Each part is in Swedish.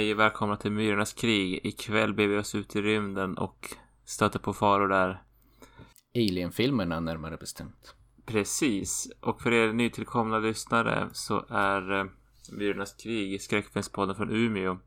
Hej och välkomna till Myrornas krig. Ikväll beger vi oss ut i rymden och stöter på faror där. Alien-filmerna närmare bestämt. Precis. Och för er nytillkomna lyssnare så är eh, Myrornas krig skräckfilmspodden från Umeå.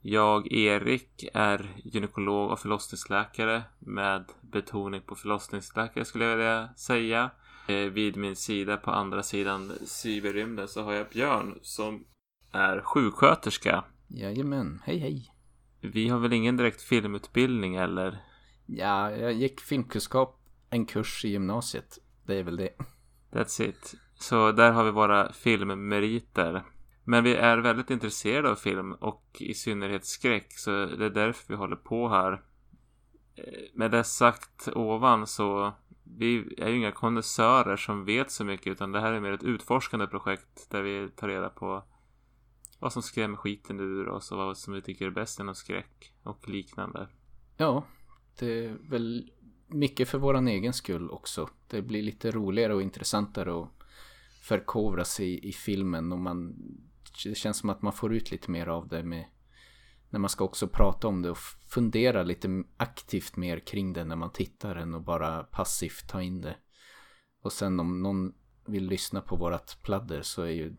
Jag, Erik, är gynekolog och förlossningsläkare med betoning på förlossningsläkare skulle jag vilja säga. Eh, vid min sida på andra sidan cyberrymden så har jag Björn som är sjuksköterska. Jajamän, hej hej. Vi har väl ingen direkt filmutbildning eller? Ja, jag gick filmkunskap en kurs i gymnasiet. Det är väl det. That's it. Så där har vi våra filmmeriter. Men vi är väldigt intresserade av film och i synnerhet skräck. Så det är därför vi håller på här. Eh, med det sagt ovan så vi är ju inga kondensörer som vet så mycket utan det här är mer ett utforskande projekt där vi tar reda på vad som skrämmer skiten ur oss och vad som vi tycker är bäst inom skräck och liknande. Ja, det är väl mycket för våran egen skull också. Det blir lite roligare och intressantare att förkovra sig i filmen och man det känns som att man får ut lite mer av det med när man ska också prata om det och fundera lite aktivt mer kring det när man tittar än och bara passivt ta in det. Och sen om någon vill lyssna på vårat pladder så är ju,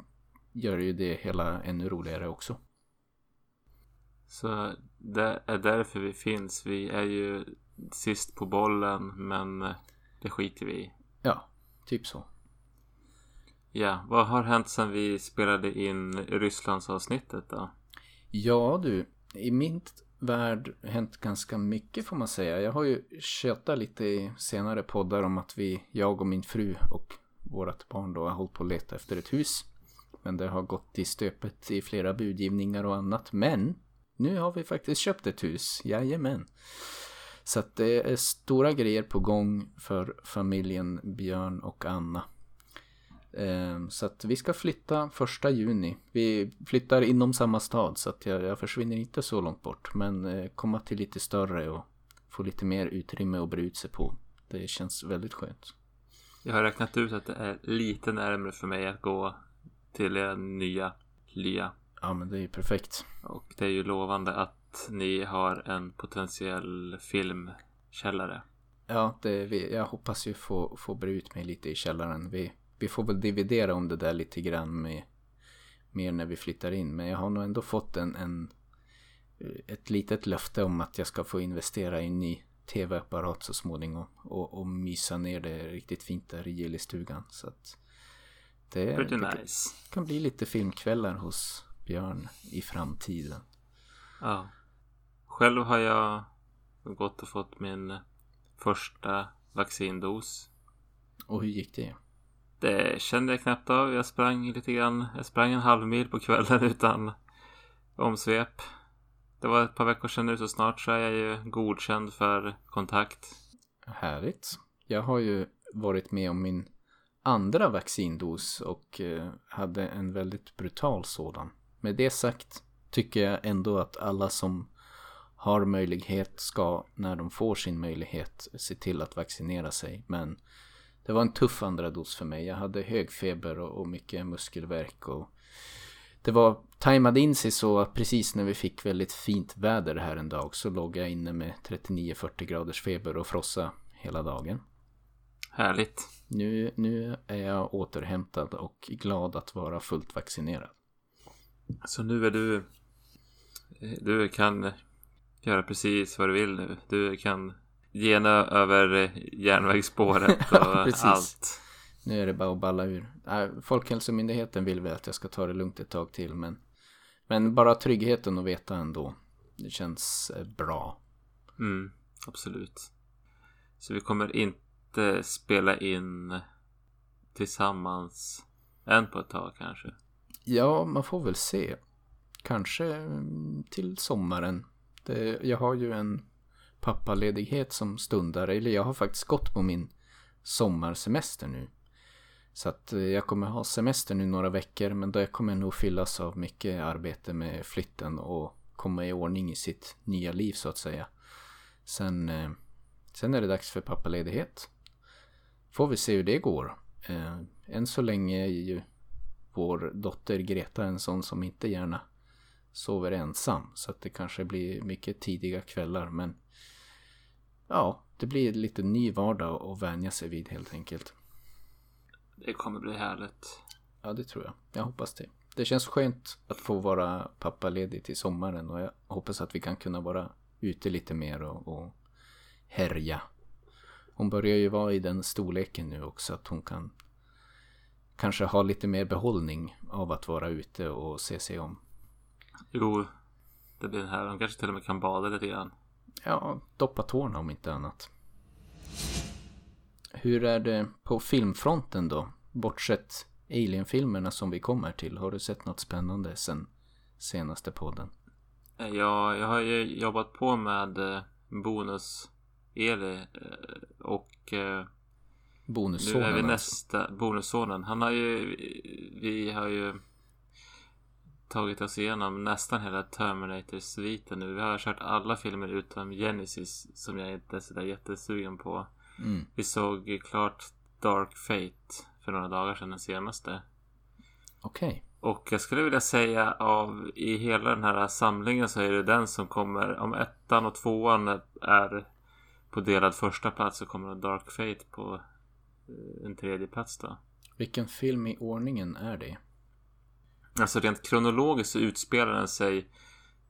gör ju det hela ännu roligare också. Så det är därför vi finns. Vi är ju sist på bollen men det skiter vi i. Ja, typ så. Ja, vad har hänt sedan vi spelade in Rysslands avsnittet då? Ja du, i min värld hänt ganska mycket får man säga. Jag har ju tjötat lite i senare poddar om att vi, jag och min fru och vårt barn då har hållit på att leta efter ett hus. Men det har gått i stöpet i flera budgivningar och annat. Men nu har vi faktiskt köpt ett hus, jajamän. Så att det är stora grejer på gång för familjen Björn och Anna. Ehm, så att vi ska flytta första juni. Vi flyttar inom samma stad så att jag, jag försvinner inte så långt bort. Men eh, komma till lite större och få lite mer utrymme att bre ut sig på. Det känns väldigt skönt. Jag har räknat ut att det är lite närmare för mig att gå till er nya lya. Ja men det är ju perfekt. Och det är ju lovande att ni har en potentiell filmkällare. Ja, det, vi, jag hoppas ju få, få bre ut mig lite i källaren. Vi, vi får väl dividera om det där lite grann med mer när vi flyttar in. Men jag har nog ändå fått en, en ett litet löfte om att jag ska få investera i en ny tv-apparat så småningom. Och, och mysa ner det riktigt fint där i gillestugan. Så att det, Pretty det nice. kan bli lite filmkvällar hos Björn i framtiden. Ja. Själv har jag gått och fått min första vaccindos. Och hur gick det? Det kände jag knappt av. Jag sprang lite grann. Jag sprang en halv mil på kvällen utan omsvep. Det var ett par veckor sedan nu så snart så är jag ju godkänd för kontakt. Härligt. Jag har ju varit med om min andra vaccindos och eh, hade en väldigt brutal sådan. Med det sagt tycker jag ändå att alla som har möjlighet ska, när de får sin möjlighet, se till att vaccinera sig. Men det var en tuff andra dos för mig. Jag hade hög feber och, och mycket muskelvärk och det var tajmade in sig så att precis när vi fick väldigt fint väder här en dag så låg jag inne med 39-40 graders feber och frossa hela dagen. Härligt. Nu, nu är jag återhämtad och glad att vara fullt vaccinerad. Så nu är du... Du kan göra precis vad du vill nu. Du kan gena över järnvägsspåret och ja, allt. Nu är det bara att balla ur. Folkhälsomyndigheten vill väl att jag ska ta det lugnt ett tag till men Men bara tryggheten att veta ändå. Det känns eh, bra. Mm, absolut. Så vi kommer inte spela in tillsammans än på ett tag kanske? Ja, man får väl se. Kanske mm, till sommaren. Det, jag har ju en pappaledighet som stundar. Eller jag har faktiskt gått på min sommarsemester nu. Så att eh, jag kommer ha semester nu några veckor men då kommer jag nog fyllas av mycket arbete med flytten och komma i ordning i sitt nya liv så att säga. Sen, eh, sen är det dags för pappaledighet. Får vi se hur det går. Eh, än så länge är ju vår dotter Greta en sån som inte gärna sover ensam. Så att det kanske blir mycket tidiga kvällar. Men ja, det blir lite ny vardag att vänja sig vid helt enkelt. Det kommer bli härligt. Ja, det tror jag. Jag hoppas det. Det känns skönt att få vara pappaledig till sommaren och jag hoppas att vi kan kunna vara ute lite mer och, och härja. Hon börjar ju vara i den storleken nu också att hon kan kanske ha lite mer behållning av att vara ute och se sig om. Jo, det blir den här. De kanske till och med kan bada lite grann. Ja, doppa tårna om inte annat. Hur är det på filmfronten då? Bortsett Alien-filmerna som vi kommer till. Har du sett något spännande sen senaste podden? Ja, jag har ju jobbat på med eh, bonus Eli eh, och eh, Bonussonen nu är vi alltså. nästa bonussonen. Han har ju vi har ju tagit oss igenom nästan hela Terminator-sviten nu. Vi har kört alla filmer utom Genesis som jag inte är sådär jättesugen på. Mm. Vi såg klart Dark Fate för några dagar sedan den senaste. Okej. Och jag skulle vilja säga av i hela den här samlingen så är det den som kommer om ettan och tvåan är på delad första plats så kommer Dark Fate på eh, en tredje plats då. Vilken film i ordningen är det? Alltså rent kronologiskt så utspelar den sig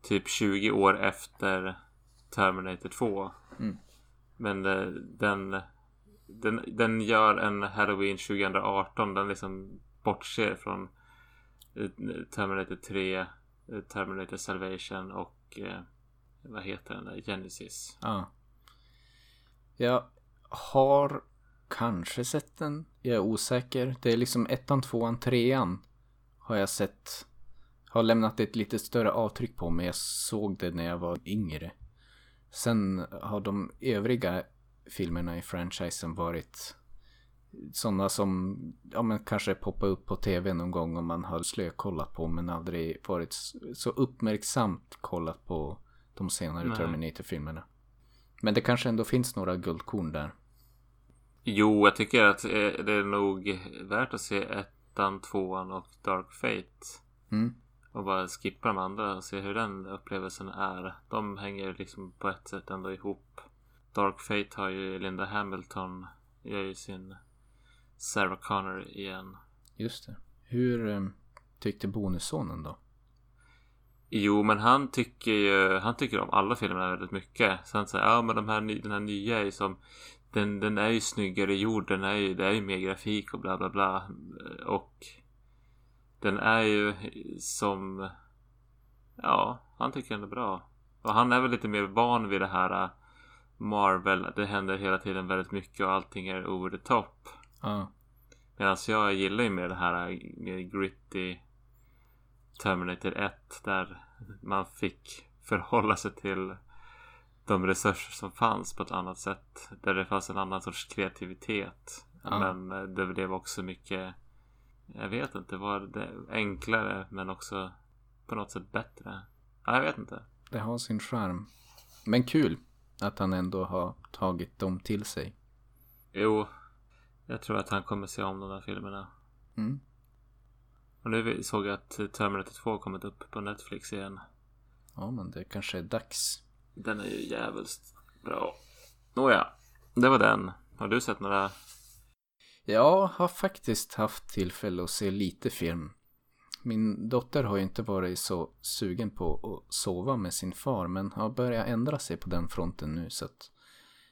typ 20 år efter Terminator 2. Mm. Men eh, den, den, den gör en Halloween 2018. Den liksom bortser från eh, Terminator 3, eh, Terminator Salvation och vad heter den där? Genesis. Ja. Jag har kanske sett den. Jag är osäker. Det är liksom ettan, tvåan, trean. Har jag sett. Har lämnat ett lite större avtryck på mig. Jag såg det när jag var yngre. Sen har de övriga filmerna i franchisen varit sådana som ja, men kanske poppar upp på tv någon gång om man har slökollat på men aldrig varit så uppmärksamt kollat på de senare. Terminator-filmerna. Men det kanske ändå finns några guldkorn där. Jo, jag tycker att eh, det är nog värt att se ettan, tvåan och Dark Fate. Mm. Och bara skippa de andra och se hur den upplevelsen är. De hänger liksom på ett sätt ändå ihop. Dark Fate har ju Linda Hamilton. Gör ju sin Sarah Connor igen. Just det. Hur eh, tyckte bonussonen då? Jo, men han tycker ju, han tycker om alla filmerna väldigt mycket. Så han säger, ja men de här, den här nya är ju som, den, den är ju snyggare gjord, den är ju, det är ju mer grafik och bla bla bla. Och den är ju som, ja, han tycker den är bra. Och han är väl lite mer van vid det här äh, Marvel, det händer hela tiden väldigt mycket och allting är over the top. Ja. Medan jag gillar ju mer det här äh, mer gritty Terminator 1 där man fick förhålla sig till de resurser som fanns på ett annat sätt. Där det fanns en annan sorts kreativitet. Ja. Men eh, det blev också mycket Jag vet inte, var det enklare men också på något sätt bättre? Ja, jag vet inte. Det har sin charm. Men kul att han ändå har tagit dem till sig. Jo, jag tror att han kommer se om de där filmerna. Mm. Och nu såg jag att Terminator 2 har kommit upp på Netflix igen. Ja, men det kanske är dags. Den är ju jävligt bra. Nåja, det var den. Har du sett några? Jag har faktiskt haft tillfälle att se lite film. Min dotter har ju inte varit så sugen på att sova med sin far men har börjat ändra sig på den fronten nu så att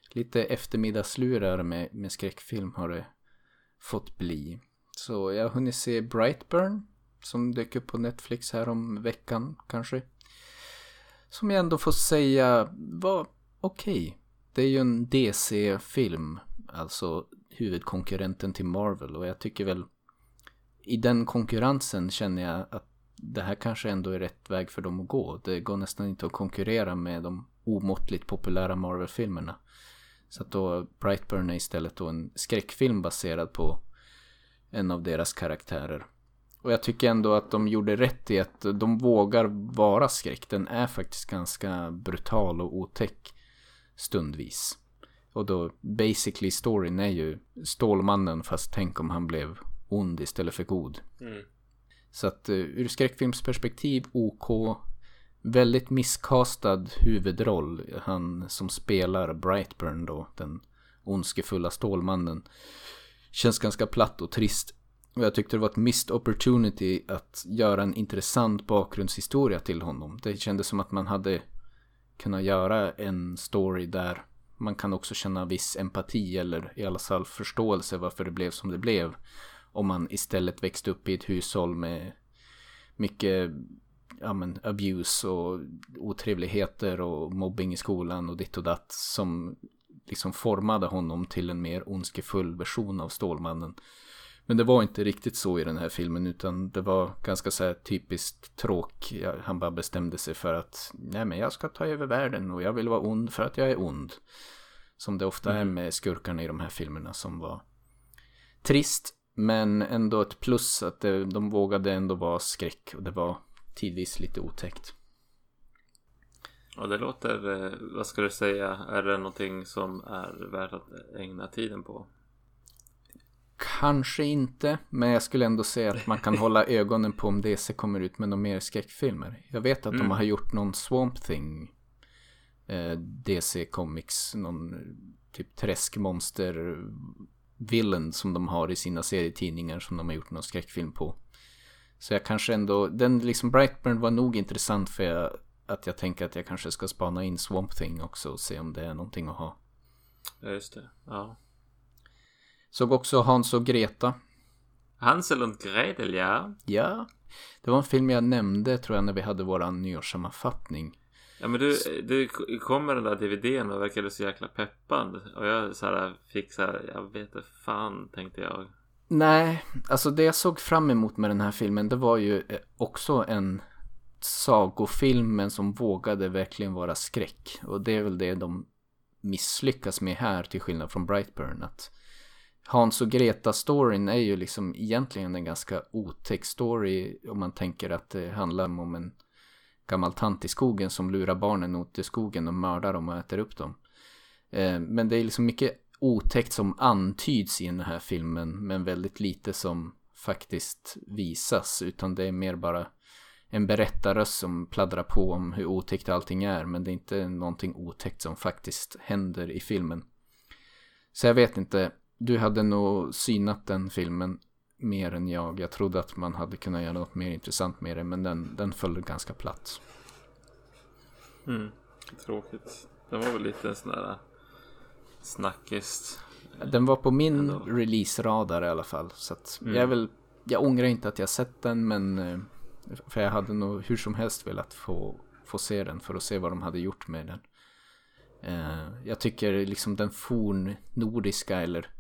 lite eftermiddagslurar med, med skräckfilm har det fått bli. Så jag har hunnit se Brightburn som dök upp på Netflix här om veckan kanske. Som jag ändå får säga var okej. Det är ju en DC-film, alltså huvudkonkurrenten till Marvel och jag tycker väl i den konkurrensen känner jag att det här kanske ändå är rätt väg för dem att gå. Det går nästan inte att konkurrera med de omåttligt populära Marvel-filmerna. Så att då Brightburn är istället då en skräckfilm baserad på en av deras karaktärer. Och jag tycker ändå att de gjorde rätt i att de vågar vara skräck. Den är faktiskt ganska brutal och otäck stundvis. Och då basically storyn är ju Stålmannen fast tänk om han blev ond istället för god. Mm. Så att uh, ur skräckfilmsperspektiv OK. väldigt misskastad huvudroll. Han som spelar Brightburn då, den ondskefulla Stålmannen. Känns ganska platt och trist. Och jag tyckte det var ett missed opportunity att göra en intressant bakgrundshistoria till honom. Det kändes som att man hade kunnat göra en story där man kan också känna viss empati eller i alla fall förståelse varför det blev som det blev. Om man istället växte upp i ett hushåll med mycket ja, men, abuse och otrevligheter och mobbing i skolan och ditt och datt som liksom formade honom till en mer ondskefull version av Stålmannen. Men det var inte riktigt så i den här filmen utan det var ganska så här typiskt tråk. Han bara bestämde sig för att nej men jag ska ta över världen och jag vill vara ond för att jag är ond. Som det ofta är mm. med skurkarna i de här filmerna som var trist men ändå ett plus att det, de vågade ändå vara skräck och det var tidvis lite otäckt. Ja, det låter, eh, vad ska du säga, är det någonting som är värt att ägna tiden på? Kanske inte, men jag skulle ändå säga att man kan hålla ögonen på om DC kommer ut med några mer skräckfilmer. Jag vet att mm. de har gjort någon Swamp Thing eh, DC Comics, någon typ träskmonster villain som de har i sina serietidningar som de har gjort någon skräckfilm på. Så jag kanske ändå, den liksom Brightburn var nog intressant för jag, att jag tänker att jag kanske ska spana in Swamp Thing också och se om det är någonting att ha. Ja, just det. Ja. Såg också Hans och Greta. Hansel och Gretel, ja. Ja. Det var en film jag nämnde tror jag när vi hade våran nyårssammanfattning. Ja men du, du kom med den där DVDn och verkade så jäkla peppad. Och jag så här, fick så här, jag vet inte fan tänkte jag. Nej, alltså det jag såg fram emot med den här filmen det var ju eh, också en sagofilm men som vågade verkligen vara skräck. Och det är väl det de misslyckas med här till skillnad från Brightburn. Att Hans och Greta-storyn är ju liksom egentligen en ganska otäck story om man tänker att det handlar om en gammal tant i skogen som lurar barnen ut i skogen och mördar dem och äter upp dem. Eh, men det är liksom mycket otäckt som antyds i den här filmen men väldigt lite som faktiskt visas utan det är mer bara en berättarröst som pladdrar på om hur otäckt allting är men det är inte någonting otäckt som faktiskt händer i filmen. Så jag vet inte, du hade nog synat den filmen mer än jag. Jag trodde att man hade kunnat göra något mer intressant med det men den, den föll ganska platt. Mm, tråkigt. Den var väl lite sån där snackis. Den var på min release-radar i alla fall. Så mm. jag, vill, jag ångrar inte att jag sett den men eh, för jag hade nog hur som helst velat få, få se den för att se vad de hade gjort med den. Eh, jag tycker liksom den fornnordiska eller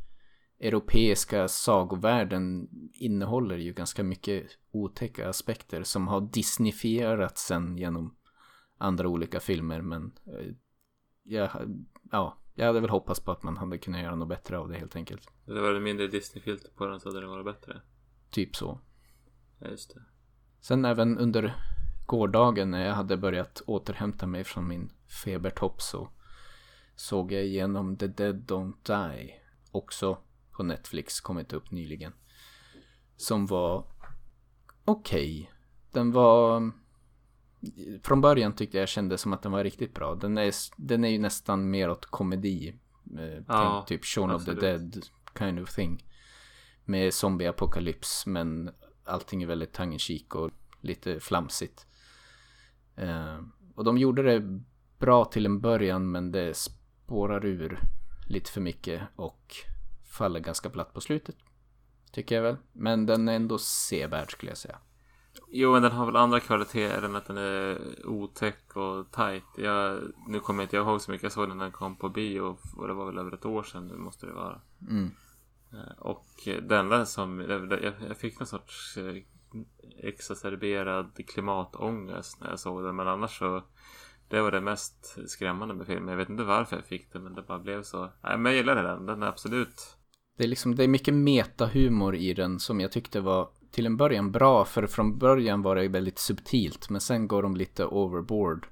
europeiska sagovärlden innehåller ju ganska mycket otäcka aspekter som har disneyfierats sen genom andra olika filmer men eh, jag, ja, jag hade väl hoppats på att man hade kunnat göra något bättre av det helt enkelt. Det var det mindre Disney-filter på den så hade det varit bättre. Typ så. Ja, just det. Sen även under gårdagen när jag hade börjat återhämta mig från min febertopp så såg jag igenom The Dead Don't Die. Också på Netflix, kommit upp nyligen. Som var okej. Okay. Den var... Från början tyckte jag kände som att den var riktigt bra. Den är, den är ju nästan mer åt komedi. Eh, ja, typ Shaun of the Dead kind of thing. Med zombieapokalyps men allting är väldigt tongue och lite flamsigt. Eh, och de gjorde det bra till en början men det spårar ur lite för mycket och faller ganska platt på slutet. Tycker jag väl. Men den är ändå sevärd skulle jag säga. Jo, men den har väl andra kvaliteter än att den är otäck och tight. Jag, nu kommer inte jag ihåg så mycket. Jag såg den när den kom på bio och det var väl över ett år sedan. Nu måste det vara. Mm. Eh, och den enda som, jag, jag fick någon sorts eh, exacerberad klimatångest när jag såg den. Men annars så det var det mest skrämmande med filmen. Jag vet inte varför jag fick det men det bara blev så. Nej, men jag gillade den. Den är absolut. Det är liksom, det är mycket metahumor i den som jag tyckte var till en början bra. För från början var det väldigt subtilt. Men sen går de lite overboard.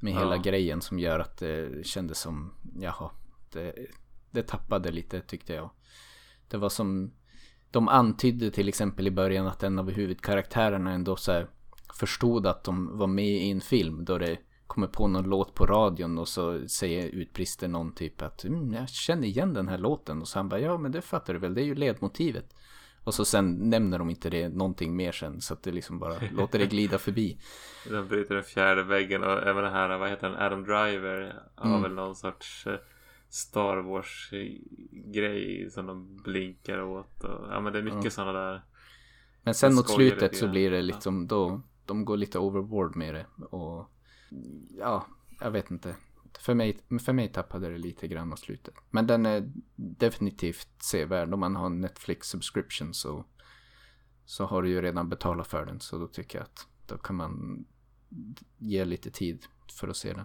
Med ja. hela grejen som gör att det kändes som, jaha. Det, det tappade lite tyckte jag. Det var som, de antydde till exempel i början att en av huvudkaraktärerna ändå så förstod att de var med i en film då det kommer på någon låt på radion och så säger utbrister någon typ att mm, jag känner igen den här låten och så han bara ja men det fattar du väl det är ju ledmotivet och så sen nämner de inte det någonting mer sen så att det liksom bara låter det glida förbi. De bryter den fjärde väggen och även det här, vad heter den, Adam Driver har mm. väl någon sorts eh, Star Wars grej som de blinkar åt och ja men det är mycket ja. sådana där. Men sen mot slutet så blir det liksom då, de går lite overboard med det och ja, jag vet inte. För mig, för mig tappade det lite grann mot slutet. Men den är definitivt sevärd. Om man har Netflix subscription så, så har du ju redan betalat för den. Så då tycker jag att då kan man ge lite tid för att se den.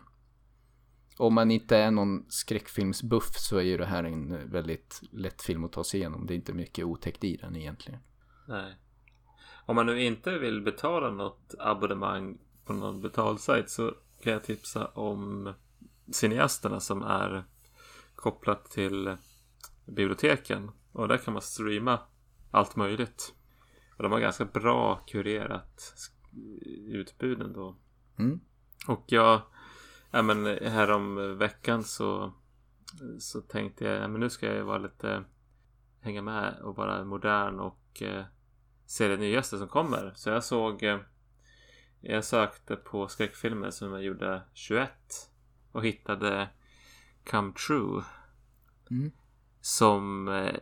Om man inte är någon skräckfilmsbuff så är ju det här en väldigt lätt film att ta sig igenom. Det är inte mycket otäckt i den egentligen. Nej. Om man nu inte vill betala något abonnemang på någon betalsajt så kan jag tipsa om cineasterna som är kopplat till biblioteken. Och där kan man streama allt möjligt. Och de har ganska bra kurerat utbud ändå. Mm. Och jag, ja men här om veckan så, så tänkte jag, ja, men nu ska jag vara lite, hänga med och vara modern och eh, se det nyaste som kommer. Så jag såg, eh, jag sökte på skräckfilmer som jag gjorde 21 och hittade Come True. Mm. Som eh,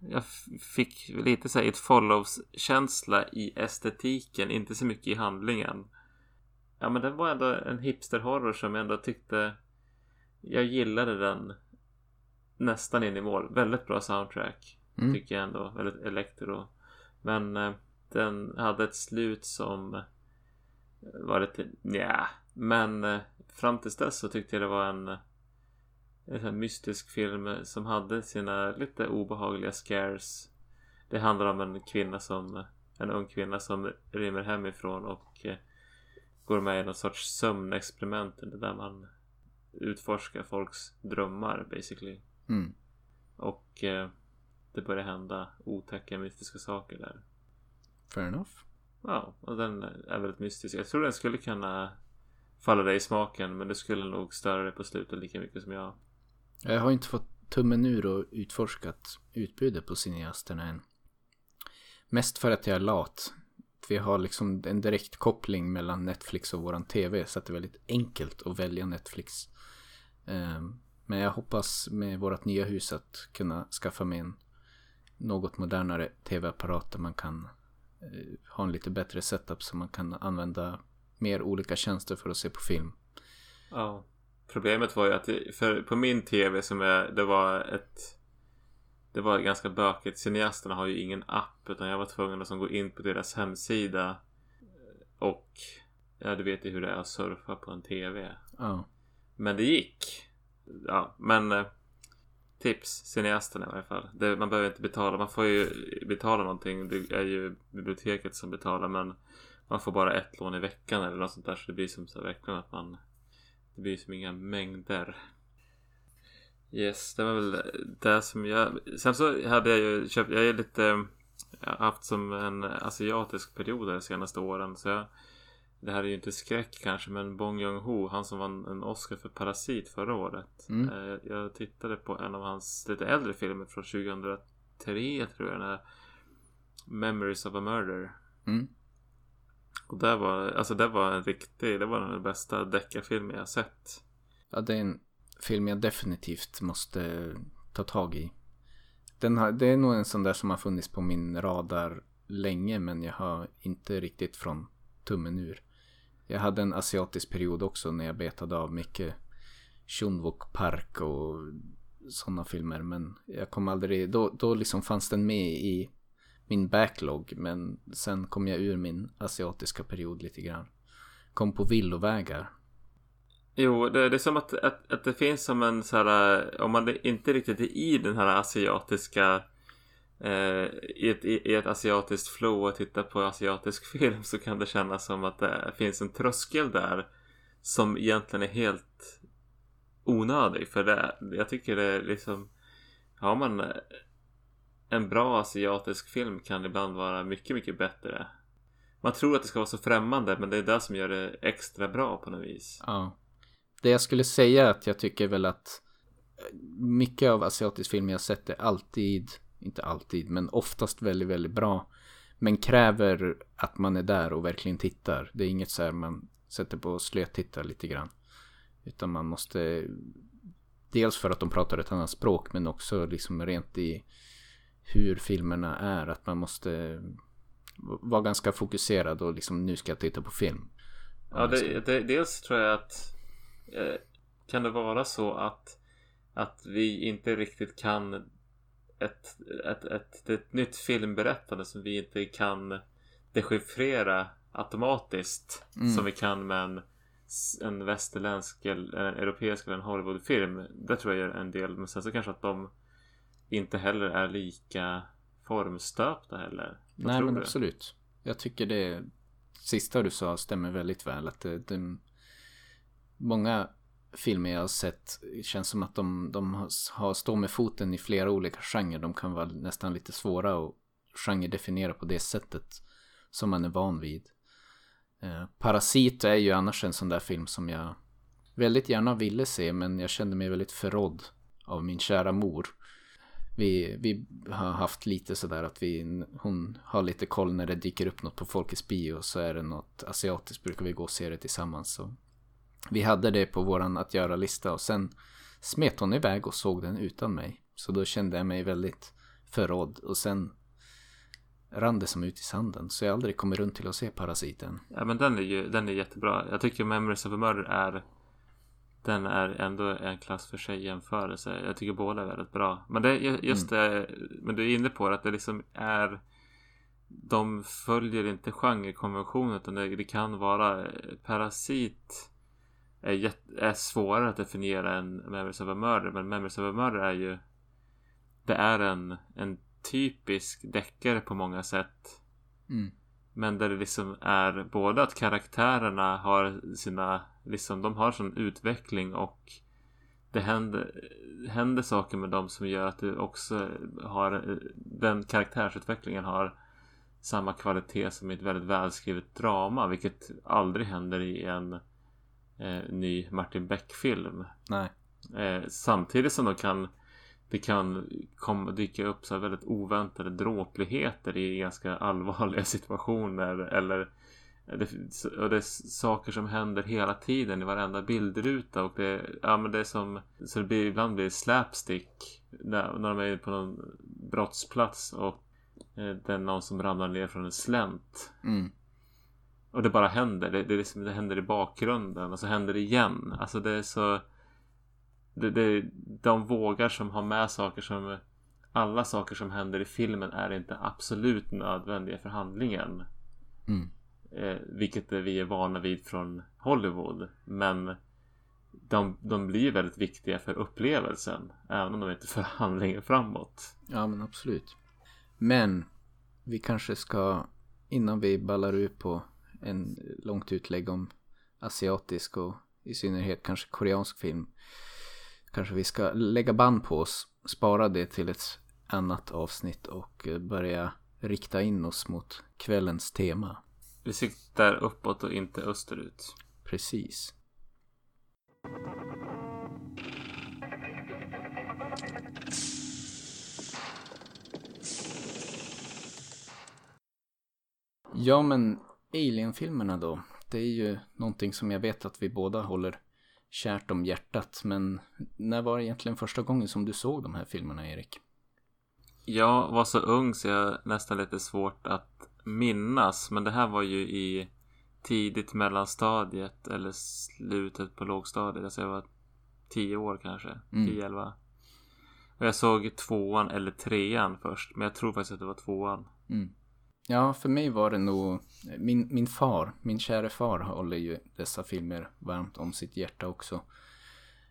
jag fick lite så här ett follows-känsla i estetiken, inte så mycket i handlingen. Ja men det var ändå en hipster-horror som jag ändå tyckte jag gillade den nästan in i mål. Väldigt bra soundtrack. Mm. Tycker jag ändå. Väldigt elektro. Men eh, den hade ett slut som var lite nja. Men eh, fram tills dess så tyckte jag det var en, en mystisk film som hade sina lite obehagliga scares. Det handlar om en kvinna som en ung kvinna som rymmer hemifrån och eh, går med i någon sorts sömnexperiment där man utforskar folks drömmar basically. Mm. Och eh, det börjar hända otäcka mystiska saker där. Fair enough. Ja, och den är väldigt mystisk. Jag tror den skulle kunna falla dig i smaken men det skulle nog störa dig på slutet lika mycket som jag. Jag har inte fått tummen ur och utforskat utbudet på cineasterna än. Mest för att jag är lat. Vi har liksom en direkt koppling mellan Netflix och våran TV så att det är väldigt enkelt att välja Netflix. Ehm, men jag hoppas med vårt nya hus att kunna skaffa mig en något modernare tv-apparat där man kan eh, ha en lite bättre setup så man kan använda mer olika tjänster för att se på film. Ja. Problemet var ju att för på min tv som är, det var ett det var ganska bökigt. Cineasterna har ju ingen app utan jag var tvungen att gå in på deras hemsida och ja, du vet ju hur det är att surfa på en tv. Ja. Men det gick. Ja, men eh, tips. Cineasterna i alla fall. Det, man behöver inte betala. Man får ju betala någonting. Det är ju biblioteket som betalar men man får bara ett lån i veckan eller något sånt där så det blir som så verkligen att man det blir som inga mängder Yes, det var väl det som jag Sen så hade jag ju köpt, jag är lite Jag har haft som en asiatisk period de senaste åren så jag Det här är ju inte skräck kanske men Bong Joon-Ho Han som vann en Oscar för Parasit förra året mm. Eh, jag tittade på en av hans lite äldre filmer från 2003 tror jag den här Memories of a Murder mm. Och det var, alltså det var en riktig, det var den bästa deckarfilmen jag sett. Ja, det är en film jag definitivt måste ta tag i. Den har, det är nog en sån där som har funnits på min radar länge men jag har inte riktigt från tummen ur. Jag hade en asiatisk period också när jag betade av mycket Shunwook Park och sådana filmer men jag kom aldrig, då, då liksom fanns den med i min backlog. Men sen kom jag ur min asiatiska period lite grann. Kom på villovägar. Jo, det, det är som att, att, att, det finns som en så här, eh, om man inte riktigt är i den här asiatiska eh, i, ett, i ett asiatiskt flow och tittar på asiatisk film så kan det kännas som att det finns en tröskel där som egentligen är helt onödig. För det, jag tycker det är liksom har man eh, en bra asiatisk film kan ibland vara mycket, mycket bättre. man tror att det ska vara så främmande men det är det som gör det extra bra på något vis. Ja. Det jag skulle säga är att jag tycker väl att eh, mycket av asiatisk film jag sett är alltid, inte alltid, men oftast väldigt, väldigt bra. Men kräver att man är där och verkligen tittar. Det är inget så här man sätter på och slötittar lite grann. Utan man måste Dels för att de pratar ett annat språk men också liksom rent i hur filmerna är. Att man måste vara ganska fokuserad och liksom nu ska jag titta på film. Ja, det, det, dels tror jag att kan det vara så att att vi inte riktigt kan ett, ett, ett, ett, nytt filmberättande som vi inte kan dechiffrera automatiskt mm. som vi kan med en, en västerländsk eller en europeisk eller en Hollywoodfilm. Det tror jag gör en del. Men sen så kanske att de inte heller är lika formstöpta heller. Vad Nej men du? absolut. Jag tycker det sista du sa stämmer väldigt väl. Att det, det, många filmer jag har sett känns som att de, de har stå med foten i flera olika genrer. De kan vara nästan lite svåra att genredefiniera på det sättet som man är van vid. Eh, Parasit är ju annars en sån där film som jag väldigt gärna ville se men jag kände mig väldigt förrådd av min kära mor. Vi, vi har haft lite sådär att vi, hon har lite koll när det dyker upp något på Folkets bio så är det något asiatiskt brukar vi gå och se det tillsammans. Så vi hade det på våran att göra-lista och sen smet hon iväg och såg den utan mig. Så då kände jag mig väldigt förrådd och sen rann det som ut i sanden. Så jag aldrig kommer runt till att se Parasiten. Ja men den är ju den är jättebra. Jag tycker Memories of a Murder är den är ändå en klass för sig jämförelse. Jag tycker båda är väldigt bra. Men det just mm. det, men du är inne på det, att det liksom är de följer inte genrekonventionen utan det, det kan vara Parasit är, är svårare att definiera än Memories of a Murder. Men Memories of a Murder är ju det är en, en typisk deckare på många sätt. Mm. Men där det liksom är både att karaktärerna har sina, liksom de har sån utveckling och det händer, händer saker med dem som gör att det också har, den karaktärsutvecklingen har samma kvalitet som i ett väldigt välskrivet drama, vilket aldrig händer i en eh, ny Martin Beck-film. Nej. Eh, samtidigt som de kan det kan komma, dyka upp så här väldigt oväntade dråpligheter i ganska allvarliga situationer eller det, och det är saker som händer hela tiden i varenda bildruta och det, ja, men det är som så det blir, ibland blir slapstick när, när de är på någon brottsplats och eh, det är någon som ramlar ner från en slänt. Mm. Och det bara händer. Det, det, liksom, det händer i bakgrunden och så händer det igen. Alltså det är så det, det, de vågar som har med saker som alla saker som händer i filmen är inte absolut nödvändiga för handlingen. Mm. Eh, vilket vi är vana vid från Hollywood. Men de, de blir väldigt viktiga för upplevelsen. Även om de inte för handlingen framåt. Ja men absolut. Men vi kanske ska innan vi ballar ut på en långt utlägg om asiatisk och i synnerhet kanske koreansk film kanske vi ska lägga band på oss, spara det till ett annat avsnitt och eh, börja rikta in oss mot kvällens tema. Vi siktar uppåt och inte österut. Precis. Ja men Alien-filmerna då. Det är ju någonting som jag vet att vi båda håller kärt om hjärtat. Men när var det egentligen första gången som du såg de här filmerna, Erik? Jag var så ung så jag nästan lite svårt att minnas. Men det här var ju i tidigt mellanstadiet eller slutet på lågstadiet. Alltså jag var tio år kanske. Mm. Tio, elva. Och jag såg tvåan eller trean först. Men jag tror faktiskt att det var tvåan. Mm. Ja, för mig var det nog min, min far, min kära far håller ju dessa filmer varmt om sitt hjärta också.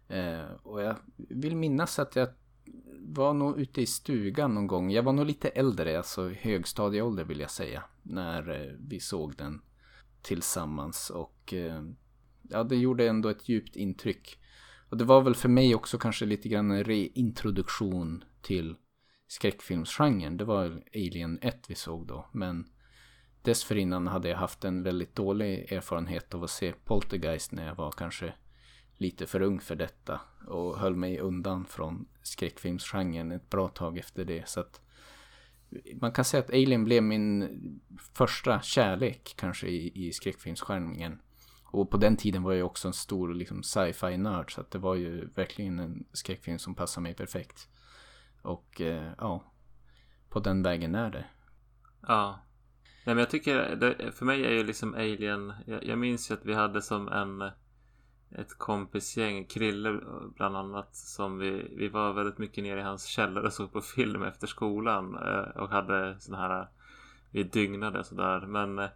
Eh, och jag vill minnas att jag var nog ute i stugan någon gång. Jag var nog lite äldre, alltså högstadieålder vill jag säga. När eh, vi såg den tillsammans och eh, ja, det gjorde ändå ett djupt intryck. Och det var väl för mig också kanske lite grann en reintroduktion till skräckfilmsgenren. Det var Alien 1 vi såg då. Men dessförinnan hade jag haft en väldigt dålig erfarenhet av att se Poltergeist när jag var kanske lite för ung för detta och höll mig undan från skräckfilmsgenren ett bra tag efter det. Så att man kan säga att Alien blev min första kärlek kanske i, i skräckfilmsgenren. Och på den tiden var jag också en stor liksom, sci-fi nörd så att det var ju verkligen en skräckfilm som passade mig perfekt. Och eh, ja, på den vägen är det. Ja. Nej men jag tycker, det, för mig är ju liksom Alien, jag, jag minns ju att vi hade som en ett kompisgäng, Krille bland annat, som vi, vi var väldigt mycket nere i hans källare och såg på film efter skolan eh, och hade sådana här, vi dygnade sådär. Men eh,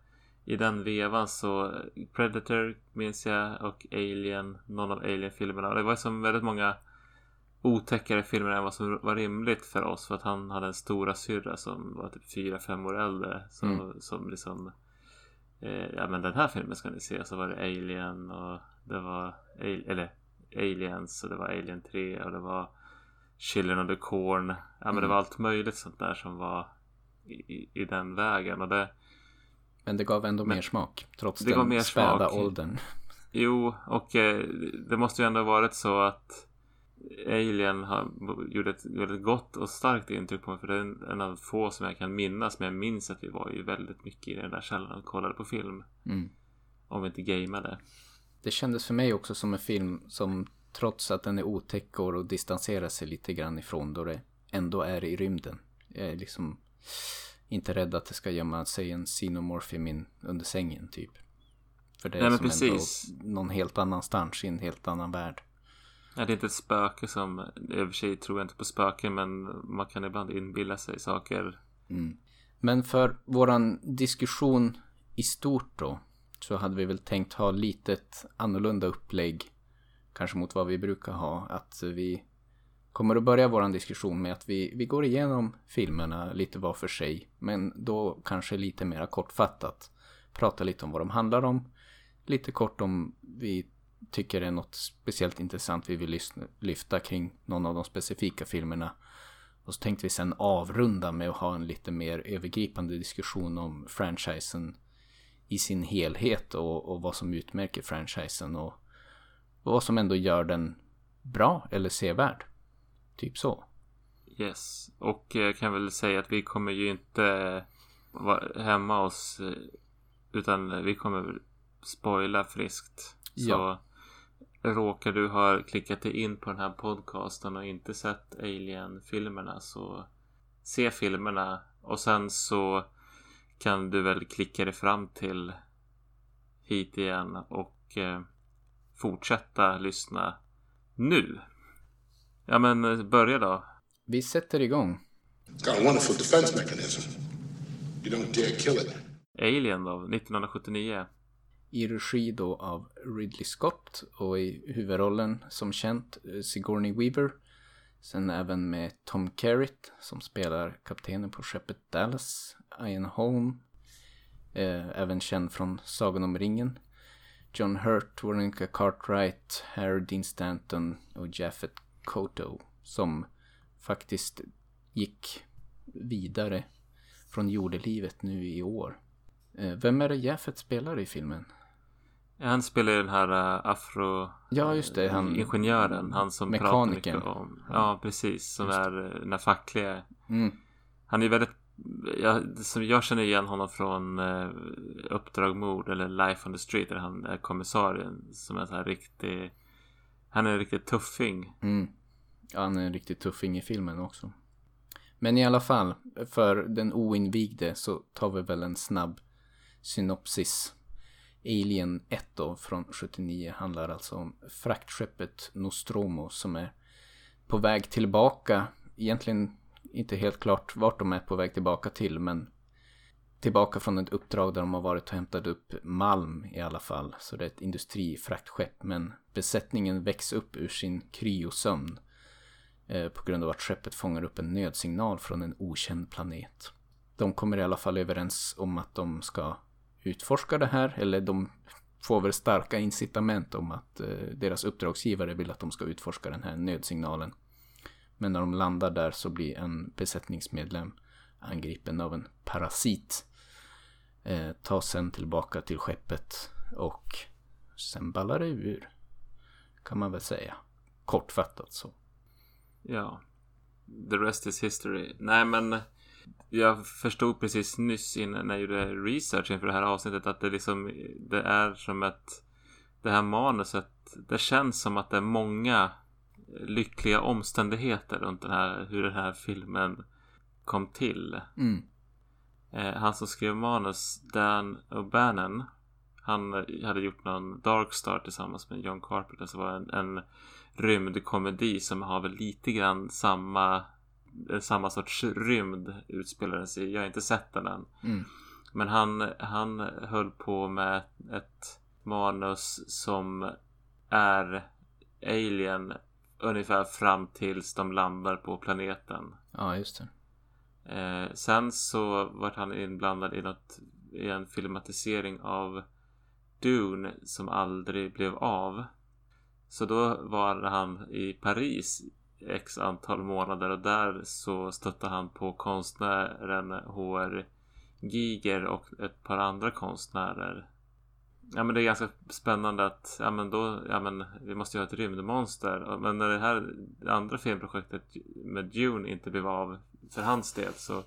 i den vevan så Predator minns jag och Alien, någon av Alien-filmerna. Det var som väldigt många otäckare filmer än vad som var rimligt för oss. För att han hade en stora syrra som var typ 4-5 år äldre. Som, mm. som liksom eh, Ja men den här filmen ska ni se. Så var det Alien och det var eller Aliens och det var Alien 3 och det var Children of the Corn. Ja men mm. det var allt möjligt sånt där som var i, i den vägen. Och det, men det gav ändå men, mer smak. Trots det den späda åldern. Jo, och eh, det måste ju ändå varit så att Alien har, gjorde ett väldigt gott och starkt intryck på mig. För det är en av få som jag kan minnas. Men jag minns att vi var ju väldigt mycket i den där källaren och kollade på film. Mm. Om vi inte gameade. Det kändes för mig också som en film som trots att den är otäck går och distanserar sig lite grann ifrån då det ändå är i rymden. Jag är liksom inte rädd att det ska gömma sig en xenomorph i min under sängen typ. För det är Nej, som precis. ändå någon helt annanstans i en helt annan värld. Ja, det är inte ett spöke som, i och för sig tror jag inte på spöken men man kan ibland inbilla sig saker. Mm. Men för våran diskussion i stort då så hade vi väl tänkt ha lite ett annorlunda upplägg kanske mot vad vi brukar ha. Att vi kommer att börja våran diskussion med att vi, vi går igenom filmerna lite var för sig. Men då kanske lite mera kortfattat. Prata lite om vad de handlar om. Lite kort om vi tycker det är något speciellt intressant vi vill lyfta kring någon av de specifika filmerna. Och så tänkte vi sen avrunda med att ha en lite mer övergripande diskussion om franchisen i sin helhet och, och vad som utmärker franchisen och, och vad som ändå gör den bra eller sevärd. Typ så. Yes, och jag kan väl säga att vi kommer ju inte vara hemma oss utan vi kommer spoila friskt. Så ja råkar du ha klickat dig in på den här podcasten och inte sett Alien-filmerna så se filmerna och sen så kan du väl klicka dig fram till hit igen och eh, fortsätta lyssna nu. Ja men eh, börja då. Vi sätter igång. Alien då, 1979 i regi då av Ridley Scott och i huvudrollen som känt eh, Sigourney Weaver. Sen även med Tom Kerritt som spelar kaptenen på skeppet Dallas, Ian Holm, eh, även känd från Sagan om ringen. John Hurt, Veronica Cartwright, Harry Dean Stanton och Jaffet Koto som faktiskt gick vidare från jordelivet nu i år. Eh, vem är det Jaffet spelar i filmen? Han spelar ju den här uh, afro... Ja, just det. Han, ingenjören. Han som mekanikern. pratar mycket om... Ja, precis. Som just är uh, den här fackliga. Mm. Han är väldigt... Jag, som jag känner igen honom från uh, Uppdrag mord eller Life on the Street. Där han är kommissarien. Som är så här riktig... Han är en riktig tuffing. Mm. Ja, han är en riktig tuffing i filmen också. Men i alla fall, för den oinvigde så tar vi väl en snabb synopsis Alien 1 då från 79 handlar alltså om fraktskeppet Nostromo som är på väg tillbaka. Egentligen inte helt klart vart de är på väg tillbaka till men tillbaka från ett uppdrag där de har varit och hämtat upp malm i alla fall. Så det är ett industrifraktskepp men besättningen väcks upp ur sin kryosömn eh, på grund av att skeppet fångar upp en nödsignal från en okänd planet. De kommer i alla fall överens om att de ska utforska det här. Eller de får väl starka incitament om att eh, deras uppdragsgivare vill att de ska utforska den här nödsignalen. Men när de landar där så blir en besättningsmedlem angripen av en parasit. Eh, tas sen tillbaka till skeppet och sen ballar det ur. Kan man väl säga. Kortfattat så. Ja. The rest is history. Nej men jag förstod precis nyss innan jag gjorde research inför det här avsnittet att det liksom det är som ett det här manuset det känns som att det är många lyckliga omständigheter runt den här hur den här filmen kom till. Mm. Eh, han som skrev manus, Dan O'Bannon. Han hade gjort någon Dark Star tillsammans med John Carpenter. Så var en, en rymdkomedi som har väl lite grann samma samma sorts rymd utspelar den sig. Jag har inte sett den än. Mm. Men han, han höll på med ett manus som är Alien ungefär fram tills de landar på planeten. Ja, just det. Eh, sen så vart han inblandad i något i en filmatisering av Dune som aldrig blev av. Så då var han i Paris x antal månader och där så stötte han på konstnären HR Giger och ett par andra konstnärer. Ja men det är ganska spännande att ja men då, ja men vi måste göra ett rymdmonster. Men när det här andra filmprojektet med Dune inte blev av för hans del så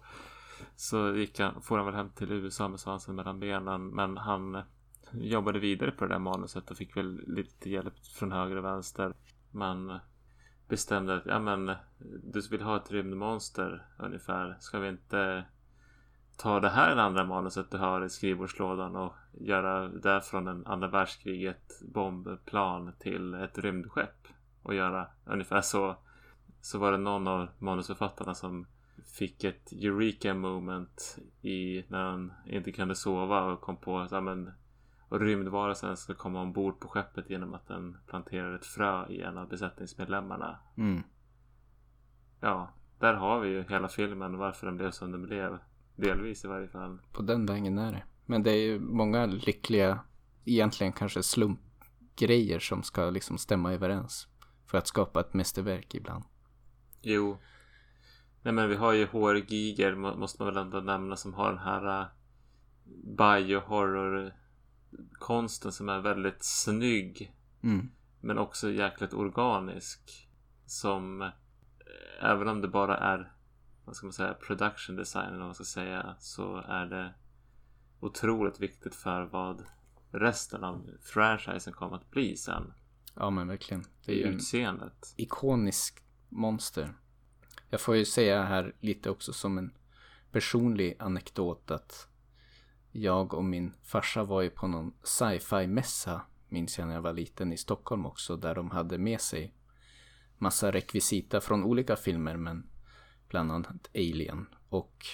så gick han, får han väl hem till USA med svansen mellan benen. Men han jobbade vidare på det där manuset och fick väl lite hjälp från höger och vänster. Men bestämde att ja men du vill ha ett rymdmonster ungefär. Ska vi inte ta det här andra manuset du har i skrivbordslådan och göra det från en andra världskriget bombplan till ett rymdskepp och göra ungefär så. Så var det någon av manusförfattarna som fick ett eureka moment i när han inte kunde sova och kom på att ja, men, och rymdvarelsen ska komma ombord på skeppet genom att den planterar ett frö i en av besättningsmedlemmarna. Mm. Ja, där har vi ju hela filmen varför den blev som den blev. Delvis i varje fall. På den vägen är det. Men det är ju många lyckliga, egentligen kanske slumpgrejer som ska liksom stämma överens. För att skapa ett mästerverk ibland. Jo. Nej men vi har ju HR Giger måste man väl ändå nämna som har den här uh, biohorror konsten som är väldigt snygg. Mm. Men också jäkligt organisk. Som eh, även om det bara är vad ska man säga production design eller vad man ska säga så är det otroligt viktigt för vad resten av franchisen kommer att bli sen. Ja men verkligen. Det är ju utseendet. Ikonisk monster. Jag får ju säga här lite också som en personlig anekdot att jag och min farsa var ju på någon sci-fi mässa minns jag när jag var liten i Stockholm också där de hade med sig massa rekvisita från olika filmer men bland annat Alien. Och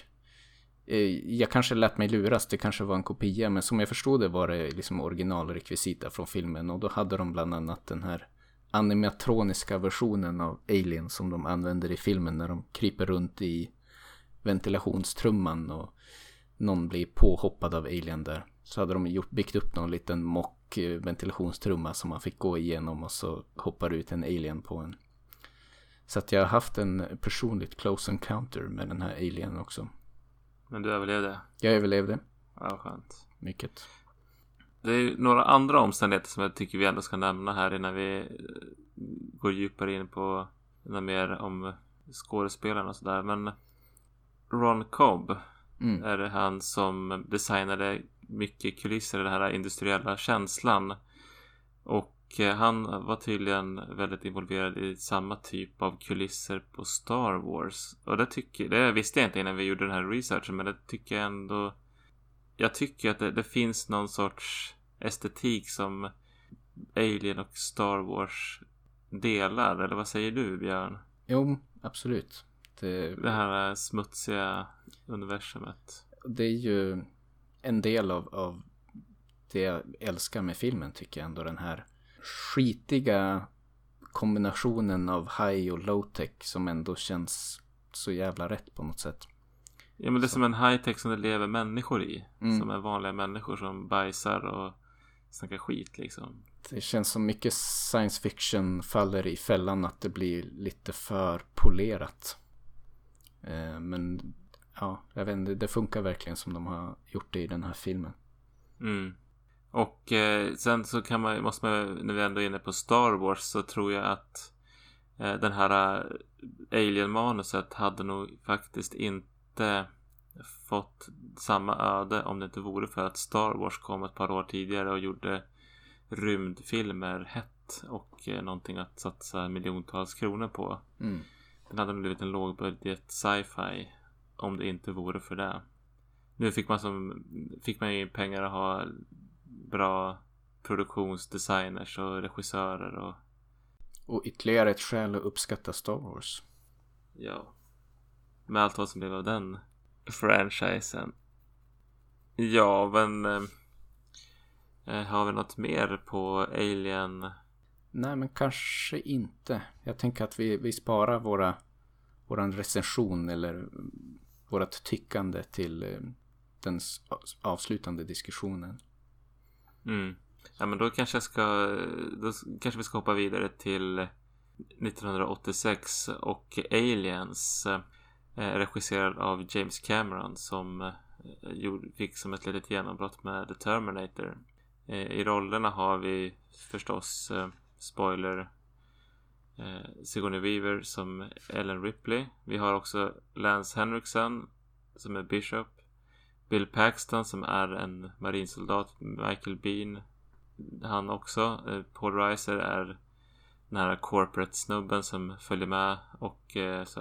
eh, jag kanske lät mig luras, det kanske var en kopia men som jag förstod det var det liksom originalrekvisita från filmen och då hade de bland annat den här animatroniska versionen av Alien som de använder i filmen när de kryper runt i ventilationstrumman och någon blir påhoppad av Alien där. Så hade de gjort, byggt upp någon liten mock eh, ventilationstrumma som man fick gå igenom och så hoppar ut en Alien på en. Så att jag har haft en personligt close encounter med den här Alien också. Men du överlevde? Jag överlevde. Ja, skönt. Mycket. Det är några andra omständigheter som jag tycker vi ändå ska nämna här innan vi eh, går djupare in på mer om skådespelarna och sådär. Men Ron Cobb Mm. är det han som designade mycket kulisser, den här industriella känslan. Och eh, han var tydligen väldigt involverad i samma typ av kulisser på Star Wars. Och det tycker det visste jag inte innan vi gjorde den här researchen, men det tycker jag ändå. Jag tycker att det, det finns någon sorts estetik som Alien och Star Wars delar. Eller vad säger du, Björn? Jo, absolut. Det, Det här smutsiga universumet. det är ju en del av, av det jag älskar med filmen tycker jag ändå. Den här skitiga kombinationen av high och low tech som ändå känns så jävla rätt på något sätt. Ja men det är som en high-tech som det lever människor i. Mm. Som är vanliga människor som bajsar och snackar skit liksom. Det känns som mycket science fiction faller i fällan att det blir lite för polerat. Eh, Men ja, jag vet inte, det funkar verkligen som de har gjort det i den här filmen. Mm. Och eh, sen så kan man, måste man, när vi ändå är inne på Star Wars så tror jag att eh, den här eh, Alien-manuset hade nog faktiskt inte fått samma öde om det inte vore för att Star Wars kom ett par år tidigare och gjorde rymdfilmer hett och eh, någonting att satsa miljontals kronor på. Mm. Den hade blivit en lågbudget sci-fi om det inte vore för det. Nu fick man som fick man ju pengar att ha bra produktionsdesigners och regissörer och Och ytterligare ett skäl att uppskatta Star Wars. ja. Med allt vad som blev av den franchisen. Ja, men eh, eh, har vi något mer på Alien? Nej, men kanske inte. Jag tänker att vi, vi sparar våra, våran recension eller vårat tyckande till eh, den avslutande diskussionen. Mm. Ja, men då kanske jag ska, då kanske vi ska hoppa vidare till 1986 och Aliens. Eh, regisserad av James Cameron som eh, fick som ett litet genombrott med The Terminator. I rollerna har vi förstås spoiler eh, Sigourney Weaver som Ellen Ripley. Vi har också Lance Henriksen som är Bishop. Bill Paxton som är en marinsoldat. Michael Bean. Han också. Eh, Paul Reiser är den här corporate snubben som följer med. Och eh, så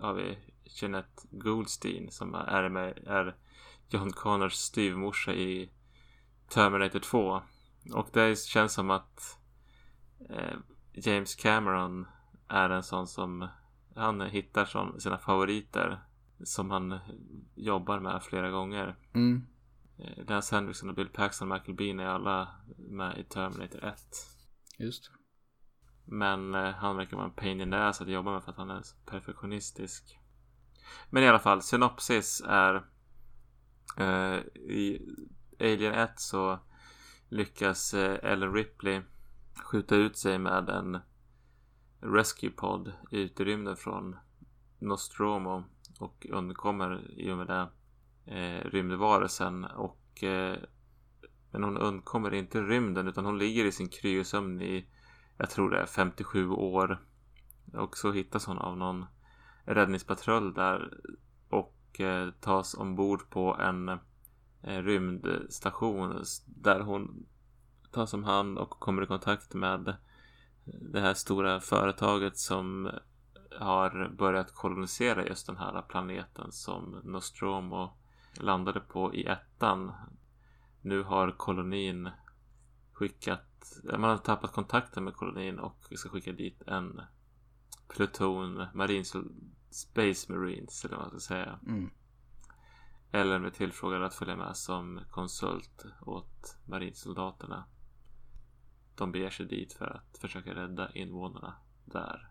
har vi Jeanette Goldstein som är med, är John Connors styvmorsa i Terminator 2. Och det känns som att James Cameron är en sån som han hittar som sina favoriter som han jobbar med flera gånger. Mm. Eh, Lance Henriksen och Bill Paxton och Michael Bean är alla med i Terminator 1. Just. Men eh, han verkar vara en pain in the ass att jobba med för att han är perfektionistisk. Men i alla fall, synopsis är eh, i Alien 1 så lyckas eh, Ellen Ripley skjuta ut sig med en rescue pod ut i rymden från Nostromo och undkommer i och med det eh, rymdvarelsen och eh, men hon undkommer inte rymden utan hon ligger i sin kryosömn i jag tror det är 57 år. Och så hittas hon av någon räddningspatrull där och eh, tas ombord på en eh, rymdstation där hon tas om hand och kommer i kontakt med det här stora företaget som har börjat kolonisera just den här planeten som Nostromo landade på i ettan. Nu har kolonin skickat, man har tappat kontakten med kolonin och ska skicka dit en pluton marines, Space Marines eller vad man ska säga. Mm. Eller med tillfrågad att följa med som konsult åt marinsoldaterna. De beger sig dit för att försöka rädda invånarna där.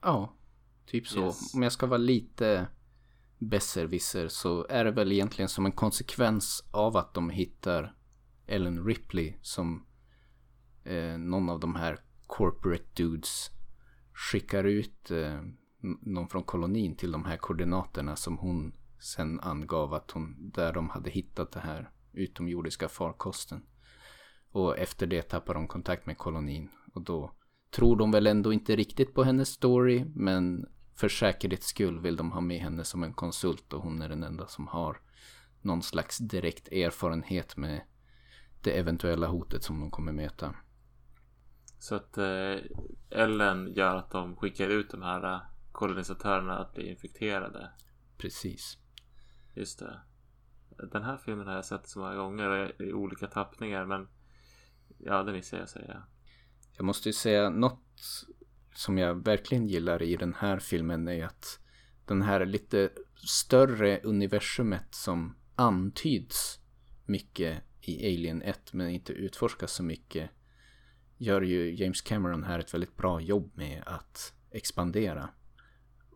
Ja, typ så. Yes. Om jag ska vara lite besserwisser så är det väl egentligen som en konsekvens av att de hittar Ellen Ripley som eh, någon av de här corporate dudes skickar ut eh, någon från kolonin till de här koordinaterna som hon sen angav att hon, där de hade hittat det här utomjordiska farkosten. Och efter det tappar de kontakt med kolonin och då tror de väl ändå inte riktigt på hennes story men för säkerhets skull vill de ha med henne som en konsult och hon är den enda som har någon slags direkt erfarenhet med det eventuella hotet som de kommer möta. Så att eh, Ellen gör att de skickar ut de här eh, kolonisatörerna att bli infekterade. Precis. Just det. Den här filmen har jag sett så många gånger i olika tappningar men ja, det missade jag säga. Jag måste ju säga något som jag verkligen gillar i den här filmen är att den här lite större universumet som antyds mycket i Alien 1 men inte utforskas så mycket gör ju James Cameron här ett väldigt bra jobb med att expandera.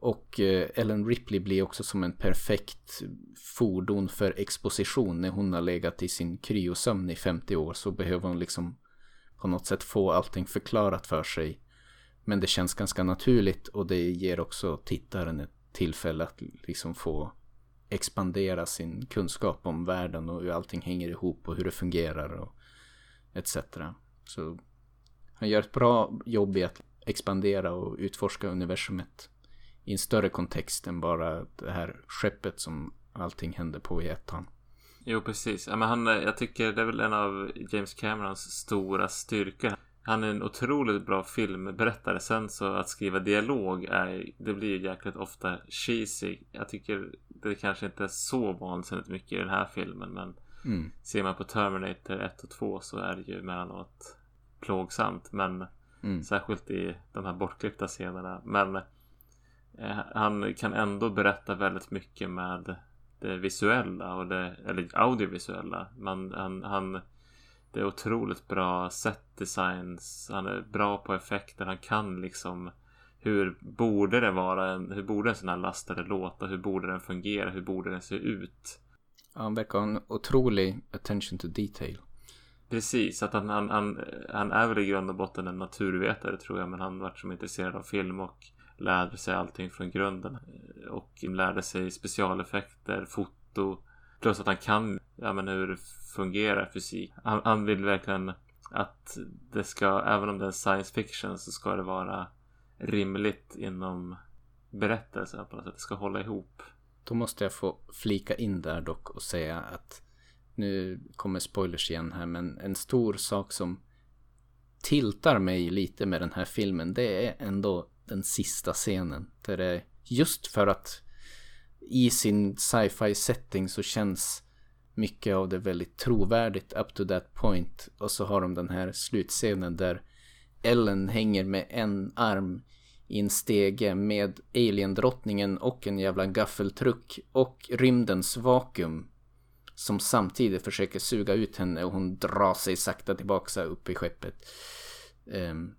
Och eh, Ellen Ripley blir också som en perfekt fordon för exposition när hon har legat i sin kryosömn i 50 år så behöver hon liksom på något sätt få allting förklarat för sig. Men det känns ganska naturligt och det ger också tittaren ett tillfälle att liksom få expandera sin kunskap om världen och hur allting hänger ihop och hur det fungerar och etc. Så han gör ett bra jobb i att expandera och utforska universumet i en större kontext än bara det här skeppet som allting händer på i ettan. Jo, precis. Ja, men han, jag tycker det är väl en av James Camerons stora styrkor. Han är en otroligt bra filmberättare. Sen så att skriva dialog är, det blir ju jäkligt ofta cheesy. Jag tycker det kanske inte är så vansinnigt mycket i den här filmen. Men mm. ser man på Terminator 1 och 2 så är det ju emellanåt plågsamt. Men mm. särskilt i de här bortklippta scenerna. Men han kan ändå berätta väldigt mycket med det visuella och det, eller audiovisuella. Man, han, han, det är otroligt bra set designs. Han är bra på effekter. Han kan liksom hur borde det vara en, hur borde en sån här lastare låta? Hur borde den fungera? Hur borde den se ut? Ja, han verkar ha en otrolig attention to detail. Precis, att han, han, han, han är väl i grund och botten en naturvetare tror jag. Men han varit som intresserad av film och lärde sig allting från grunden. Eh, och lärde sig specialeffekter, foto. Plus att han kan ja, men hur fungerar fysik. Han, han vill verkligen att det ska, även om det är science fiction så ska det vara rimligt inom berättelsen på något sätt. Det ska hålla ihop. Då måste jag få flika in där dock och säga att nu kommer spoilers igen här men en stor sak som tiltar mig lite med den här filmen det är ändå den sista scenen. Där det just för att i sin sci-fi setting så känns mycket av det väldigt trovärdigt up to that point. Och så har de den här slutscenen där Ellen hänger med en arm i en stege med aliendrottningen och en jävla gaffeltruck och rymdens vakuum som samtidigt försöker suga ut henne och hon drar sig sakta tillbaka upp i skeppet. Um,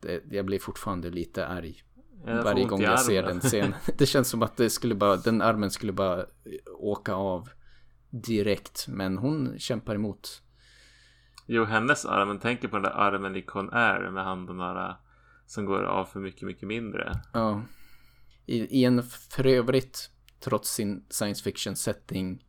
det, jag blir fortfarande lite arg jag varje gång jag ser den scenen. Det känns som att det skulle bara, den armen skulle bara åka av direkt. Men hon kämpar emot. Jo, hennes arm. Men tänker på den där armen i Con Air med handen där som går av för mycket, mycket mindre. Ja. I, i en för övrigt, trots sin science fiction setting,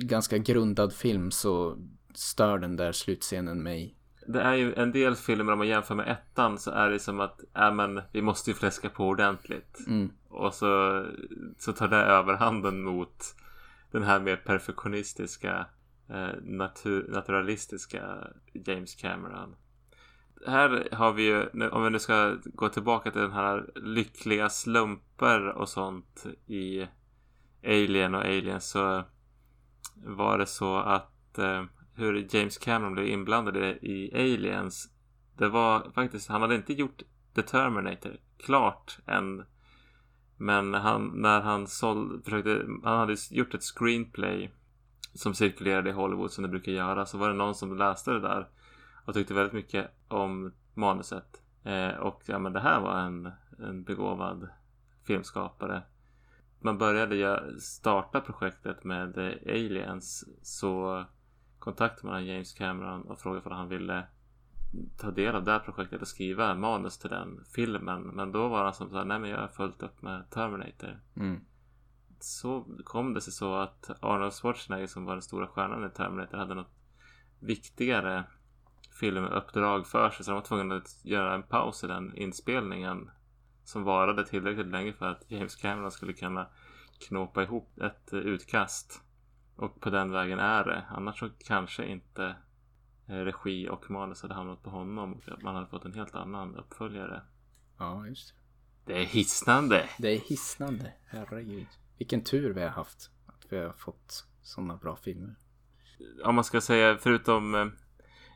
ganska grundad film så stör den där slutscenen mig det är ju en del filmer om man jämför med ettan så är det som att äh, men, vi måste ju fläska på ordentligt. Mm. Och så, så tar det överhanden mot den här mer perfektionistiska eh, natur, naturalistiska James Cameron. Här har vi ju, om vi nu ska gå tillbaka till den här lyckliga slumper och sånt i Alien och Alien så var det så att eh, hur James Cameron blev inblandad i Aliens. Det var faktiskt, han hade inte gjort The Terminator klart än. Men han, när han såld, försökte, han hade gjort ett screenplay som cirkulerade i Hollywood som det brukar göra. Så var det någon som läste det där och tyckte väldigt mycket om manuset. Eh, och ja, men det här var en, en begåvad filmskapare. Man började starta projektet med Aliens så kontakt med James Cameron och frågade om han ville ta del av det här projektet och skriva manus till den filmen. Men då var han som sa nej men jag har följt upp med Terminator. Mm. Så kom det sig så att Arnold Schwarzenegger som var den stora stjärnan i Terminator hade något viktigare filmuppdrag för sig. Så de var tvungna att göra en paus i den inspelningen. Som varade tillräckligt länge för att James Cameron skulle kunna knåpa ihop ett utkast. Och på den vägen är det. Annars så kanske inte eh, regi och manus hade hamnat på honom. Och man hade fått en helt annan uppföljare. Ja, just det. Det är hisnande. Det är hisnande. Herregud. Vilken tur vi har haft. Att vi har fått sådana bra filmer. Om man ska säga förutom eh,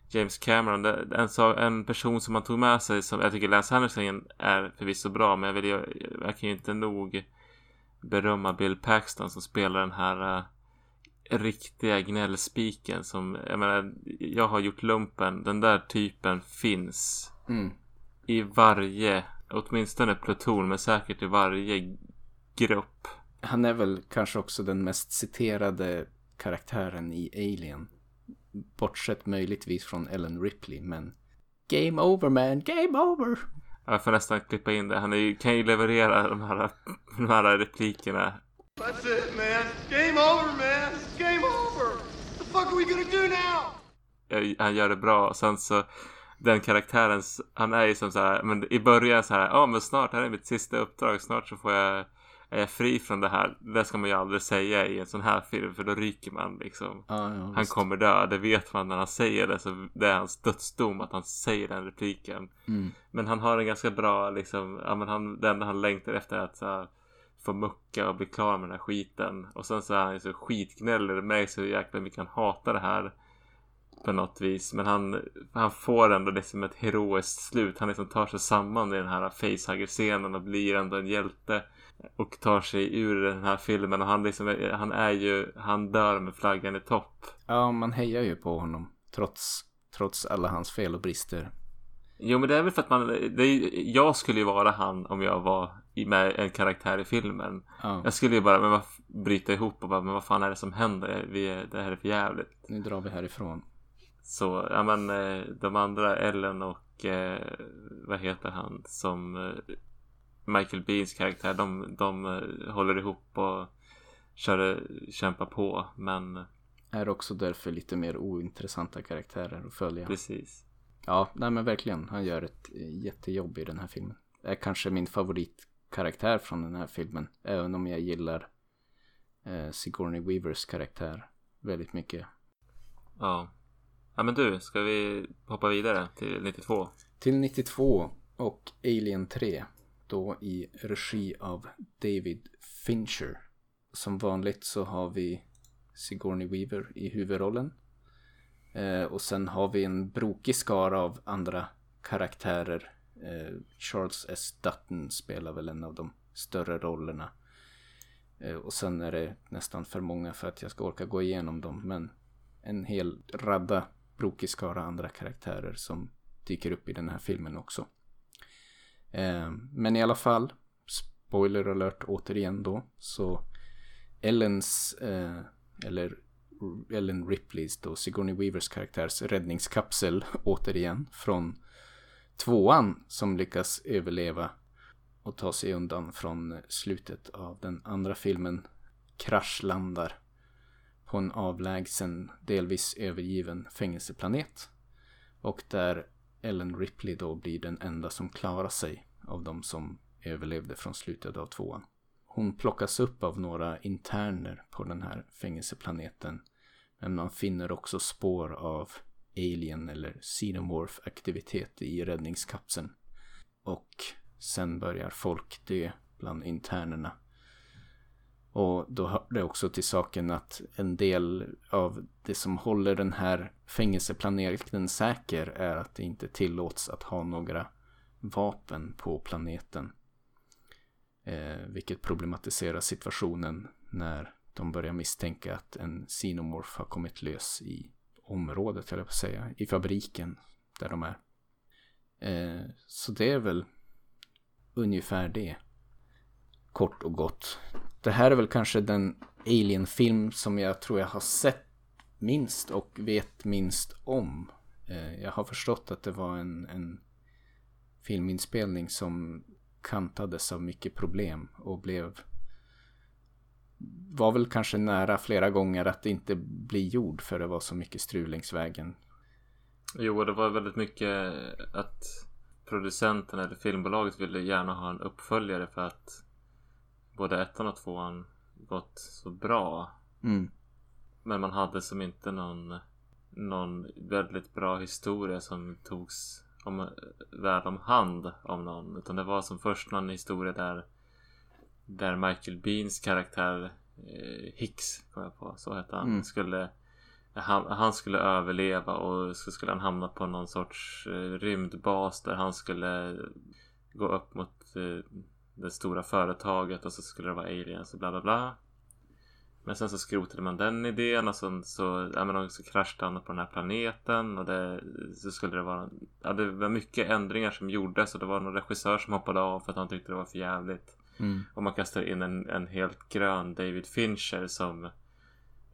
James Cameron. En, en person som man tog med sig som jag tycker Lance Henriksen är förvisso bra. Men jag, vill, jag, jag kan ju inte nog berömma Bill Paxton som spelar den här uh, riktiga gnällspiken som, jag menar, jag har gjort lumpen. Den där typen finns mm. i varje, åtminstone pluton, men säkert i varje grupp. Han är väl kanske också den mest citerade karaktären i Alien. Bortsett möjligtvis från Ellen Ripley, men Game over man, game over! Jag får nästan klippa in det. Han är ju, kan ju leverera de här, de här replikerna. That's it, man. Game over, man. It's game over. What the fuck are we gonna do now? Han gör det bra. Och sen så den karaktären, han är ju som så här, men i början så här, ja oh, men snart, här är mitt sista uppdrag, snart så får jag är jag fri från det här. Det ska man ju aldrig säga i en sån här film för då ryker man liksom. Ja, ja, han kommer dö, det vet man när han säger det. Så det är hans dödsdom att han säger den repliken. Mm. Men han har en ganska bra liksom, ja men han, det enda han längtar efter är att så här, få mucka och bli klar med den här skiten. Och sen så är han ju så skitgnällig. Det märks hur jäkla mycket han hatar det här. På något vis. Men han, han får ändå liksom ett heroiskt slut. Han liksom tar sig samman i den här facehugger-scenen och blir ändå en hjälte och tar sig ur den här filmen och han liksom, han är ju, han dör med flaggan i topp. Ja, man hejar ju på honom trots, trots alla hans fel och brister. Jo, men det är väl för att man, det jag skulle ju vara han om jag var med en karaktär i filmen. Ja. Jag skulle ju bara, men bryta ihop och bara, men vad fan är det som händer? Vi det här är för jävligt. Nu drar vi härifrån. Så, ja men eh, de andra, Ellen och eh, vad heter han som eh, Michael Beans karaktär, de, de eh, håller ihop och kör, kämpar på. Men Är också därför lite mer ointressanta karaktärer att följa. precis. Ja, nej men verkligen. Han gör ett jättejobb i den här filmen. Är kanske min favoritkaraktär från den här filmen. Även om jag gillar eh, Sigourney Weavers karaktär väldigt mycket. Ja. Ja men du, ska vi hoppa vidare till 92? Till 92 och Alien 3. Då i regi av David Fincher. Som vanligt så har vi Sigourney Weaver i huvudrollen. Eh, och sen har vi en brokig skara av andra karaktärer. Eh, Charles S. Dutton spelar väl en av de större rollerna. Eh, och sen är det nästan för många för att jag ska orka gå igenom dem. Men en hel radda brokig skara andra karaktärer som dyker upp i den här filmen också. Eh, men i alla fall, spoiler alert återigen då, så Ellens, eh, eller Ellen Ripleys då, Sigourney Weavers karaktärs räddningskapsel återigen från tvåan som lyckas överleva och ta sig undan från slutet av den andra filmen kraschlandar på en avlägsen, delvis övergiven fängelseplanet. Och där Ellen Ripley då blir den enda som klarar sig av de som överlevde från slutet av tvåan. Hon plockas upp av några interner på den här fängelseplaneten. Men man finner också spår av alien eller xenomorph aktivitet i räddningskapseln. Och sen börjar folk dö bland internerna. Och då hör det också till saken att en del av det som håller den här fängelseplaneten säker är att det inte tillåts att ha några vapen på planeten. Eh, vilket problematiserar situationen när de börjar misstänka att en xenomorph har kommit lös i området, eller på att säga, i fabriken där de är. Eh, så det är väl ungefär det. Kort och gott. Det här är väl kanske den Alien-film som jag tror jag har sett minst och vet minst om. Eh, jag har förstått att det var en, en filminspelning som kantades av mycket problem och blev var väl kanske nära flera gånger att inte bli gjord för det var så mycket strul längs vägen. Jo, det var väldigt mycket att producenten eller filmbolaget ville gärna ha en uppföljare för att både ettan och tvåan gått så bra. Mm. Men man hade som inte någon, någon väldigt bra historia som togs om, väl om hand om någon. Utan det var som först någon historia där där Michael Beans karaktär eh, Hicks, kom jag på, så hette han, Mm. skulle han, han skulle överleva och så skulle han hamna på någon sorts eh, rymdbas där han skulle gå upp mot eh, det stora företaget och så skulle det vara aliens och bla bla bla. Men sen så skrotade man den idén och sen så, ja men så kraschade han på den här planeten och det, så skulle det vara, ja det var mycket ändringar som gjordes och det var någon regissör som hoppade av för att han tyckte det var för jävligt. Mm. Och man kastade in en, en helt grön David Fincher som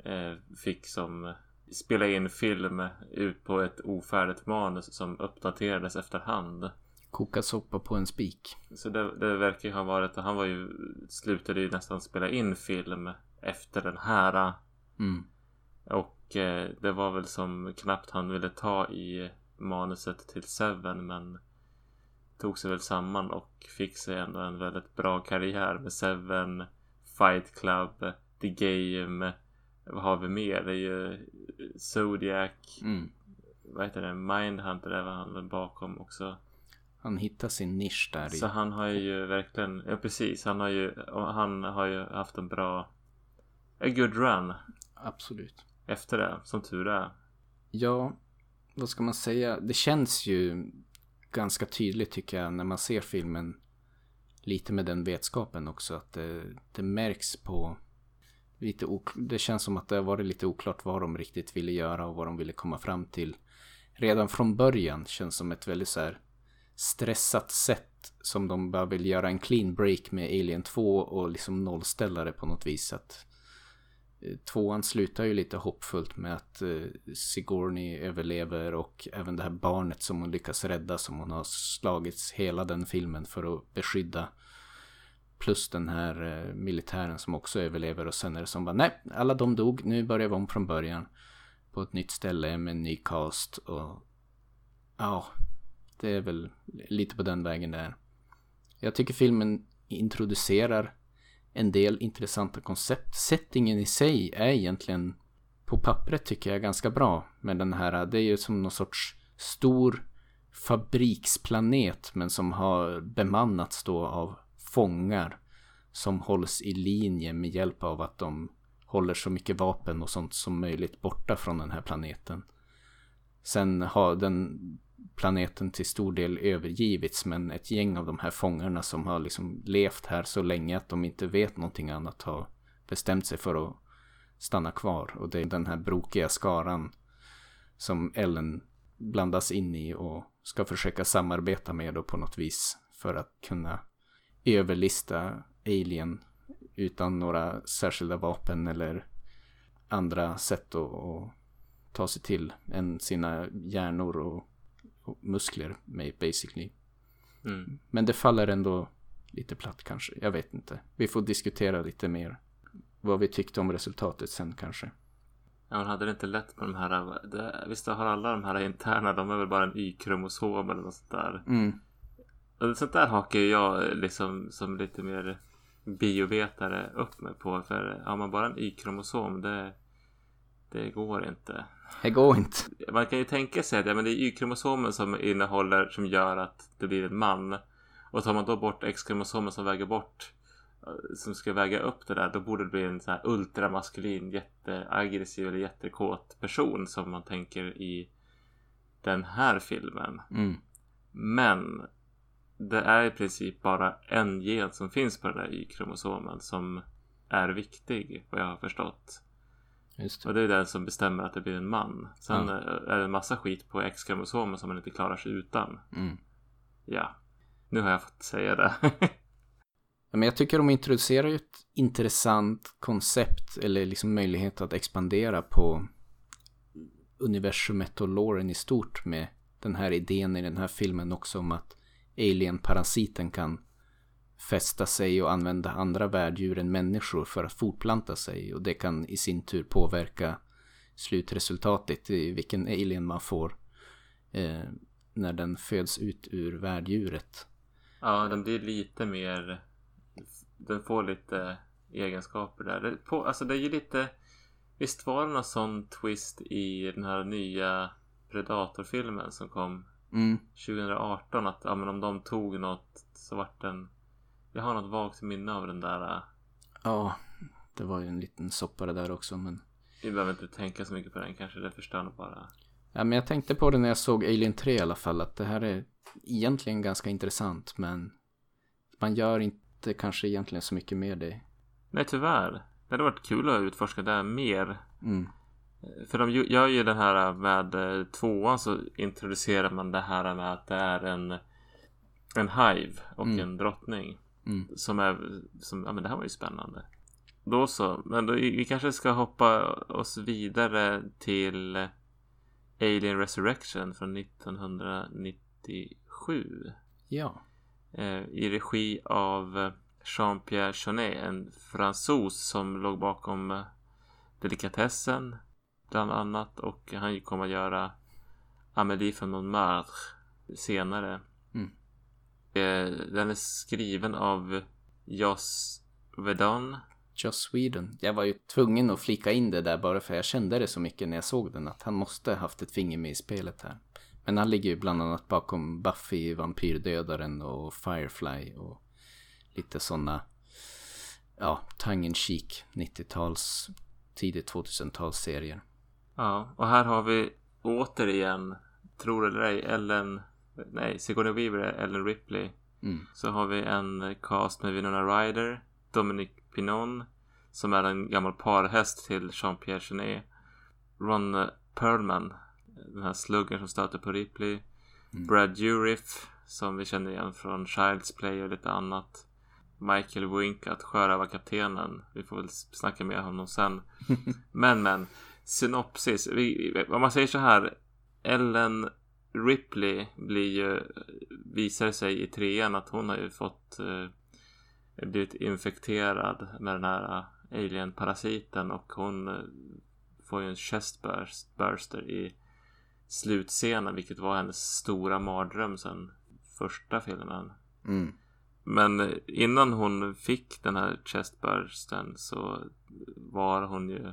eh, fick som spela in film ut på ett ofärdigt manus som uppdaterades efterhand. Koka soppa på en spik. Så det, det verkar ju ha varit, han var ju, slutade ju nästan spela in film efter den här. Mm. Och eh, det var väl som knappt han ville ta i manuset till Seven men tog sig väl samman och fick sig ändå en väldigt bra karriär med Seven, Fight Club, The Game. Vad har vi mer? Det är ju Zodiac. Mm. Vad heter det? Mindhunter är vad han bakom också. Han hittar sin nisch där i. Så han har ju verkligen, ja precis, han har ju, han har ju haft en bra, a good run Absolut. efter det, som tur är. Ja, vad ska man säga? Det känns ju ganska tydligt tycker jag när man ser filmen. Lite med den vetskapen också att det, det märks på lite ok- Det känns som att det har varit lite oklart vad de riktigt ville göra och vad de ville komma fram till. Redan från början känns som ett väldigt så här stressat sätt som de bara vill göra en clean break med Alien 2 och liksom nollställa det på något vis. Att Eh, tvåan slutar ju lite hoppfullt med att eh, Sigourney överlever och även det här barnet som hon lyckas rädda som hon har slagits hela den filmen för att beskydda. Plus den här eh, militären som också överlever och sen är det som bara nej, alla de dog, nu börjar vi om från början. På ett nytt ställe med en ny cast och ja, det är väl lite på den vägen där. Jag tycker filmen introducerar en del intressanta koncept. Settingen i sig är egentligen på pappret tycker jag ganska bra. med den här, det är ju som någon sorts stor fabriksplanet men som har bemannats då av fångar som hålls i linje med hjälp av att de håller så mycket vapen och sånt som möjligt borta från den här planeten. Sen har den planeten till stor del övergivits men ett gäng av de här fångarna som har liksom levt här så länge att de inte vet någonting annat har bestämt sig för att stanna kvar. Och det är den här brokiga skaran som Ellen blandas in i och ska försöka samarbeta med då på något vis för att kunna överlista Alien utan några särskilda vapen eller andra sätt att, att ta sig till än sina hjärnor och, och muskler med basically. Mm. Men det faller ändå lite platt kanske. Jag vet inte. Vi får diskutera lite mer vad vi tyckte om resultatet sen kanske. Ja, hon hade det inte lätt med de här, det, visst har alla de här interna, de är väl bara en Y-kromosom eller något sånt där. Mm. Och sånt där hakar jag liksom som lite mer biovetare upp mig på. För har man bara en Y-kromosom, det, det går inte. Det går inte. Man kan ju tänka sig att ja, men det är Y-kromosomen som innehåller, som gör att det blir en man. Och tar man då bort X-kromosomen som väger bort, eh, som ska väga upp det där, då borde det bli en så här ultramaskulin, jätteaggressiv eller jättekåt person som man tänker i den här filmen. Mm. Men det är i princip bara en gen som finns på den där Y-kromosomen som är viktig, vad jag har förstått. Just Och det. det är den som bestämmer att det blir en man. Sen Ja. är det en massa skit på X-kromosomen som man inte klarar sig utan. Mm. Ja, nu har jag fått säga det. Men jag tycker de introducerar ju ett intressant koncept eller liksom möjlighet att expandera på universumet och loren i stort med den här idén i den här filmen också om att alien-parasiten kan fästa sig och använda andra värddjur än människor för att fortplanta sig och det kan i sin tur påverka slutresultatet i vilken alien man får eh, när den föds ut ur värddjuret. ja, den blir lite mer... Den får lite egenskaper där. Det, på, alltså det är ju lite... Visst var det någon sån twist i den här nya Predator-filmen som kom Mm. 2018 att ja, men om de tog något så vart den... Jag har något vagt minne av den där. äh, Ja, det var ju en liten soppa det där också men Vi behöver inte tänka så mycket på den kanske. Det förstör nog bara. Ja, men jag tänkte på det när jag såg Alien 3 i alla fall, att det här är egentligen ganska intressant, men man gör inte kanske egentligen så mycket med det. Nej tyvärr. Det hade varit kul att utforska det här mer. Mm. För de gör ju den här med eh, tvåan så introducerar man det här med att det är en en hive och Mm. en drottning. Mm. Som är, som, ja men det här var ju spännande. Då så, men då, vi kanske ska hoppa oss vidare till Alien Resurrection från 1997. Ja. Eh, I regi av Jean-Pierre Jeunet, en fransos som låg bakom eh, Delikatessen bland annat och han kommer att göra Amélie från Montmartre senare. Mm. Den är skriven av Joss Vedon. Joss Sweden. Jag var ju tvungen att flika in det där bara för jag kände det så mycket när jag såg den att han måste haft ett finger med i spelet här. Men han ligger ju bland annat bakom Buffy, Vampyrdödaren och Firefly och lite sådana, ja, tongue in cheek 90-tals, tidigt 2000-tals serier. Ja, och här har vi återigen, tror eller ej, Ellen, nej, Sigourney Weaver, Ellen Ripley. Mm. Så har vi en cast med Winona Ryder, Dominic Pinon, som är en gammal parhäst till Jean-Pierre Genet. Ron Perlman, den här sluggen som stöter på Ripley. Mm. Brad Dourif, som vi känner igen från Child's Play och lite annat. Michael Winkat, sjörövarkaptenen. Vi får väl snacka mer om honom sen. men men, synopsis. Vi, om man säger så här. Ellen Ripley blir ju, visar sig i trean att hon har ju fått eh, blivit infekterad med den här eh, alien-parasiten och hon eh, får ju en chestburster i slutscenen vilket var hennes stora mardröm sen första filmen. Mm. Men innan hon fick den här chestbursten så var hon ju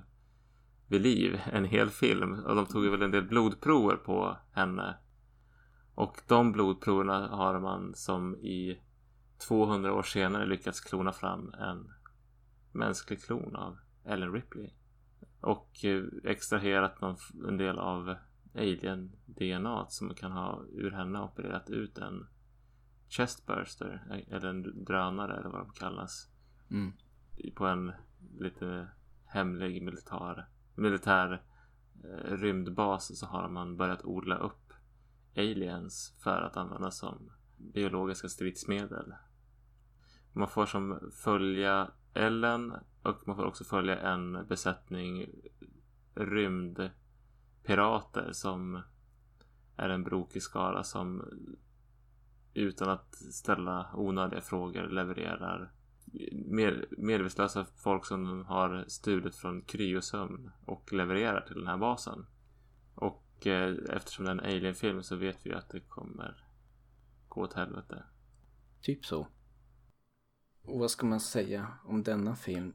vid liv en hel film och de tog ju väl en del blodprover på henne. Och de blodproverna har man som i 200 år senare lyckats klona fram en mänsklig klon av Ellen Ripley. Och eh, extraherat någon, en del av alien-DNA som kan ha ur henne opererat ut en chestburster eller en drönare eller vad de kallas. Mm. På en lite hemlig militär, militär eh, rymdbas så har man börjat odla upp aliens för att användas som biologiska stridsmedel. Man får som följa Ellen och man får också följa en besättning rymdpirater som är en brokig skara som utan att ställa onödiga frågor levererar med, medvetslösa folk som har stulit från kryosömn och levererar till den här basen. Och eh, eftersom det är en alien-film så vet vi ju att det kommer gå åt helvete. Typ så. Och vad ska man säga om denna film?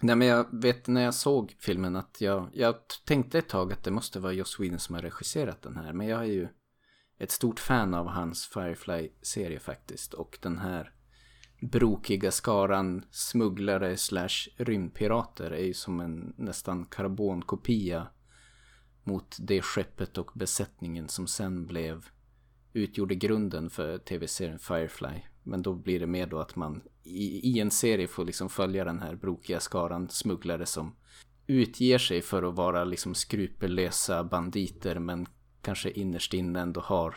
Nej men jag vet när jag såg filmen att jag, jag tänkte ett tag att det måste vara Joss Whedon som har regisserat den här. Men jag är ju ett stort fan av hans Firefly-serie faktiskt. Och den här brokiga skaran smugglare slash rymdpirater är ju som en nästan karbonkopia mot det skeppet och besättningen som sen blev utgjorde grunden för tv-serien Firefly. Men då blir det mer då att man i, i en serie får liksom följa den här brokiga skaran smugglare som utger sig för att vara liksom skrupellösa banditer men kanske innerst inne ändå har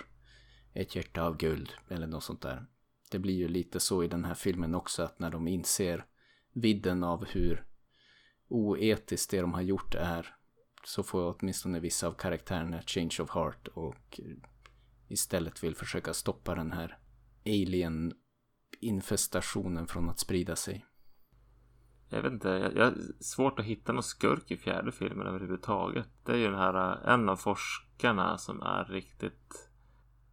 ett hjärta av guld eller något sånt där. Det blir ju lite så i den här filmen också att när de inser vidden av hur oetiskt det de har gjort är så får åtminstone vissa av karaktärerna change of heart och istället vill försöka stoppa den här alien infestationen från att sprida sig. Jag vet inte, jag, jag har svårt att hitta någon skurk i fjärde filmen överhuvudtaget. Det är ju den här, en av forskarna som är riktigt,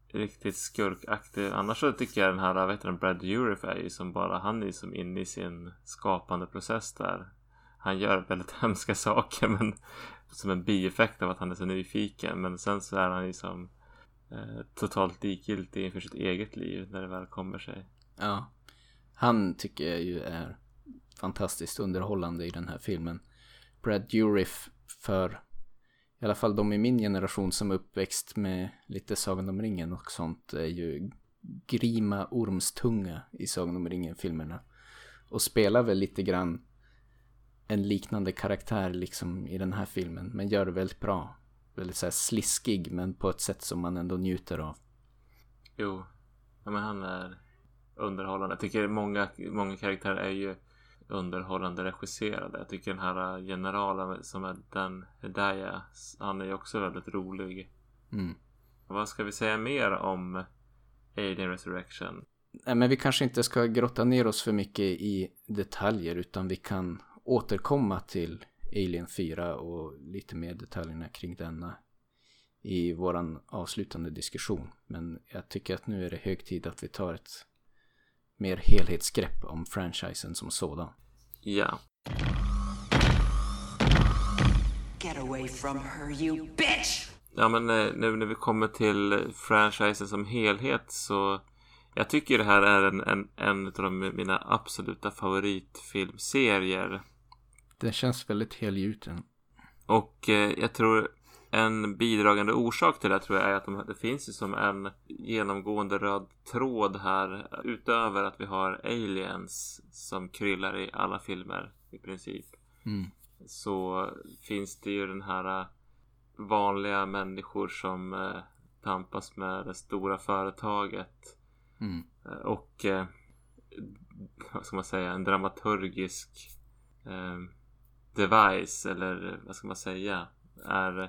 riktigt skurkaktig. Annars så tycker jag den här, vet du, Brad Dourif är ju som bara, han är ju som inne i sin skapande process där. Han gör väldigt hemska saker men som en bieffekt av att han är så nyfiken. Men sen så är han ju som eh, totalt likgiltig inför sitt eget liv när det väl kommer sig. Ja. Han tycker jag ju är fantastiskt underhållande i den här filmen. Brad Dourif för i alla fall de i min generation som är uppväxt med lite Sagan om ringen och sånt är ju grima ormstunga i Sagan om ringen-filmerna. Och spelar väl lite grann en liknande karaktär liksom i den här filmen. Men gör det väldigt bra. Väldigt så sliskig men på ett sätt som man ändå njuter av. Jo, ja, men han är underhållande. Jag tycker många, många karaktärer är ju underhållande regisserade. Jag tycker den här generalen som är den Hedaya, han är ju också väldigt rolig. Mm. Vad ska vi säga mer om Alien Resurrection. Nej, men vi kanske inte ska grotta ner oss för mycket i detaljer utan vi kan återkomma till Alien 4 och lite mer detaljerna kring denna i våran avslutande diskussion. Men jag tycker att nu är det hög tid att vi tar ett mer helhetsgrepp om franchisen som sådan. Ja. Get away from her, you bitch! Ja men eh, nu när vi kommer till franchisen som helhet så jag tycker det här är en, en, en av de, mina absoluta favoritfilmserier. Den känns väldigt helgjuten. Och eh, jag tror en bidragande orsak till det tror jag är att de, det finns ju som en genomgående röd tråd här utöver att vi har aliens som kryllar i alla filmer i princip. Mm. Så finns det ju den här eh, vanliga människor som eh, tampas med det stora företaget. Mm. Eh, och eh, vad ska man säga, en dramaturgisk eh, device eller vad ska man säga är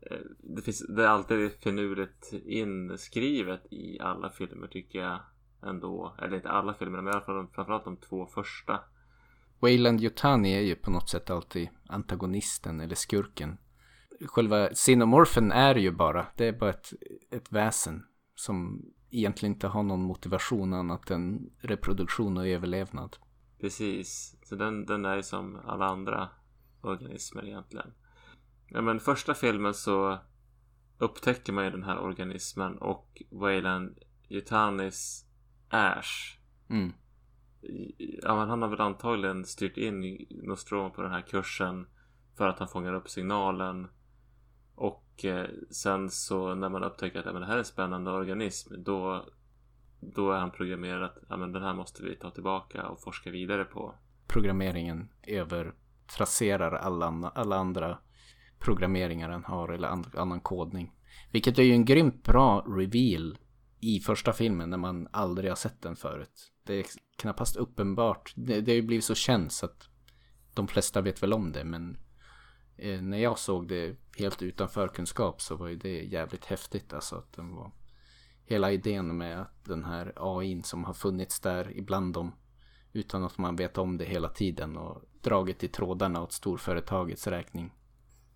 eh, det, finns, det är alltid finurligt inskrivet i alla filmer tycker jag ändå. Eller inte alla filmer men i alla fall framförallt de två första. Wayland Yutani är ju på något sätt alltid antagonisten eller skurken. Själva Xenomorphen är ju bara, det är bara ett, ett väsen som egentligen inte har någon motivation annat än reproduktion och överlevnad. Precis, så den, den är ju som alla andra organismer egentligen. Ja, men första filmen så upptäcker man ju den här organismen och Wayland Yutanis Ash. Mm. Ja, men han har väl antagligen styrt in Nostromo på den här kursen för att han fångar upp signalen. Och eh, sen så när man upptäcker att ja, men det här är en spännande organism då, då är han programmerad att ja, men den här måste vi ta tillbaka och forska vidare på. Programmeringen övertraserar alla, alla andra programmeringar han har eller and, annan kodning. Vilket är ju en grymt bra reveal i första filmen när man aldrig har sett den förut. Det är knappast uppenbart. Det, det har ju blivit så känt så att de flesta vet väl om det men eh, när jag såg det helt utan förkunskap så var ju det jävligt häftigt alltså att den var hela idén med att den här AI som har funnits där ibland dem utan att man vet om det hela tiden och dragit i trådarna åt storföretagets räkning.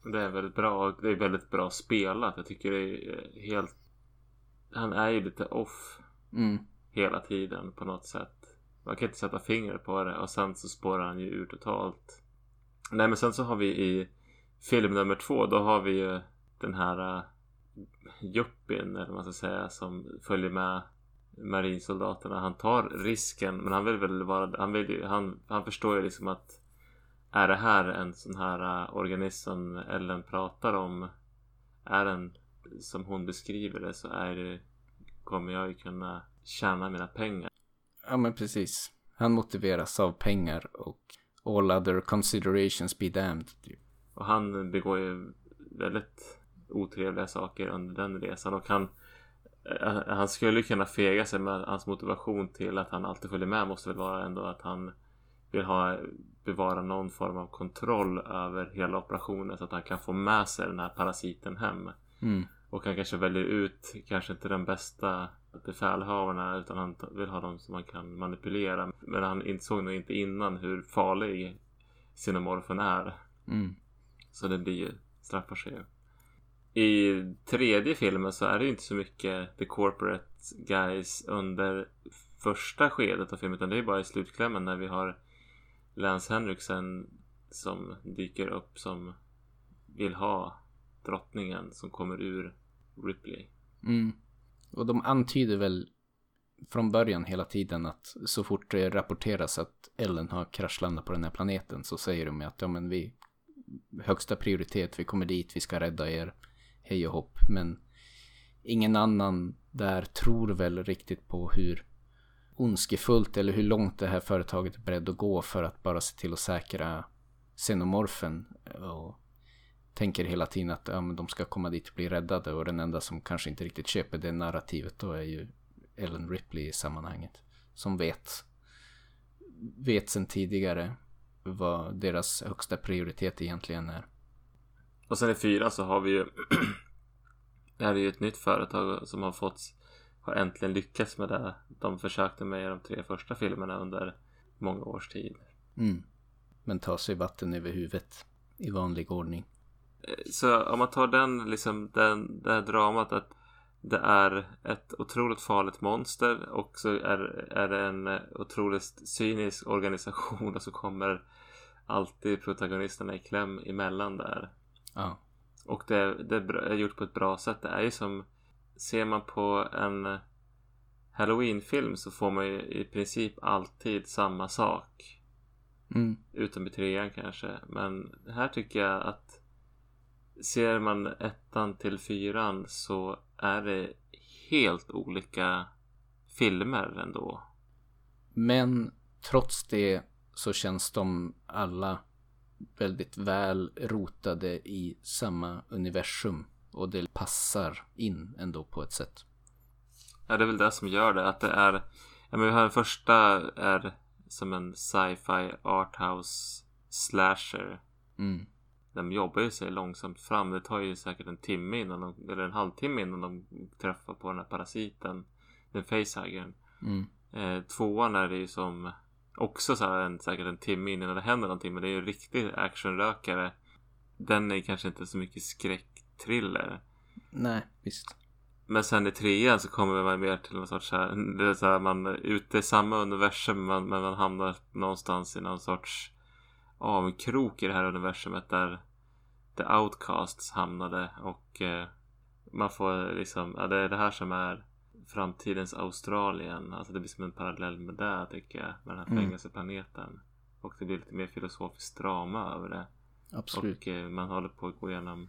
Det är väldigt bra. Det är väldigt bra spelat. Jag tycker det är helt... Han är ju lite off Mm. hela tiden på något sätt. Man kan inte sätta fingret på det och sen så spårar han ju ur totalt. Nej men sen så har vi i film nummer två då har vi ju den här Juppin eller vad man ska säga som följer med marinsoldaterna. Han tar risken men han vill väl vara, han vill han, han förstår ju liksom att är det här en sån här uh, organism som Ellen pratar om är den som hon beskriver det så är det kommer jag ju kunna tjäna mina pengar. Ja men precis. Han motiveras av pengar och all other considerations be damned. typ. Och han begår ju väldigt otrevliga saker under den resan och han eh, han skulle kunna fega sig med hans motivation till att han alltid följer med måste väl vara ändå att han vill ha bevara någon form av kontroll över hela operationen så att han kan få med sig den här parasiten hem. Mm. Och han kanske väljer ut kanske inte den bästa befälhavarna utan han vill ha dem som man kan manipulera. Men han insåg nog inte innan hur farlig Xenomorphen är. Mm. Så det blir ju, straffar sig. I tredje filmen så är det ju inte så mycket The Corporate Guys under första skedet av filmen utan det är bara i slutklämmen när vi har Lance Henriksen som dyker upp som vill ha drottningen som kommer ur Ripley. Mm. Och de antyder väl från början hela tiden att så fort det rapporteras att Ellen har kraschlandat på den här planeten så säger de att ja men vi högsta prioritet, vi kommer dit, vi ska rädda er, hej och hopp. Men ingen annan där tror väl riktigt på hur ondskefullt eller hur långt det här företaget är beredd att gå för att bara se till att säkra xenomorfen och tänker hela tiden att ja, men de ska komma dit och bli räddade och den enda som kanske inte riktigt köper det narrativet då är ju Ellen Ripley i sammanhanget. Som vet, vet sen tidigare vad deras högsta prioritet egentligen är. Och sen i fyra så har vi ju Det här är ju ett nytt företag som har fått har äntligen lyckats med det de försökte med i de tre första filmerna under många års tid. Mm. Men ta sig vatten över huvudet i vanlig ordning. Så om man tar den, liksom, den, det här dramat att det är ett otroligt farligt monster och så är, är det en otroligt cynisk organisation och så kommer alltid protagonisterna i kläm emellan där. Ja. Och det, det är gjort på ett bra sätt. Det är ju som Ser man på en Halloween-film så får man ju i princip alltid samma sak. Mm. Utom i trean kanske. Men här tycker jag att Ser man ettan till fyran så är det helt olika filmer ändå. Men trots det så känns de alla väldigt väl rotade i samma universum. Och det passar in ändå på ett sätt. Ja, det är väl det som gör det. Att det är... Ja, men vi har den första är som en sci-fi arthouse slasher. Mm. De jobbar ju sig långsamt fram. Det tar ju säkert en timme innan de, eller en halvtimme innan de träffar på den här parasiten. Den facehuggern. Mm. Eh, tvåan är det ju som också så här en, säkert en timme innan det händer någonting. Men det är ju en riktig actionrökare. Den är kanske inte så mycket skräckthriller. Nej, visst. Men sen i trean så kommer man mer till någon sorts så här, det är så här man är ute i samma universum men, men man hamnar någonstans i någon sorts avkrok i det här universumet där The Outcasts hamnade och eh, man får liksom, ja det är det här som är framtidens Australien. Alltså det blir som en parallell med det tycker jag. Med den här Mm. fängelseplaneten. Och det blir lite mer filosofiskt drama över det. Absolut. Och eh, man håller på att gå igenom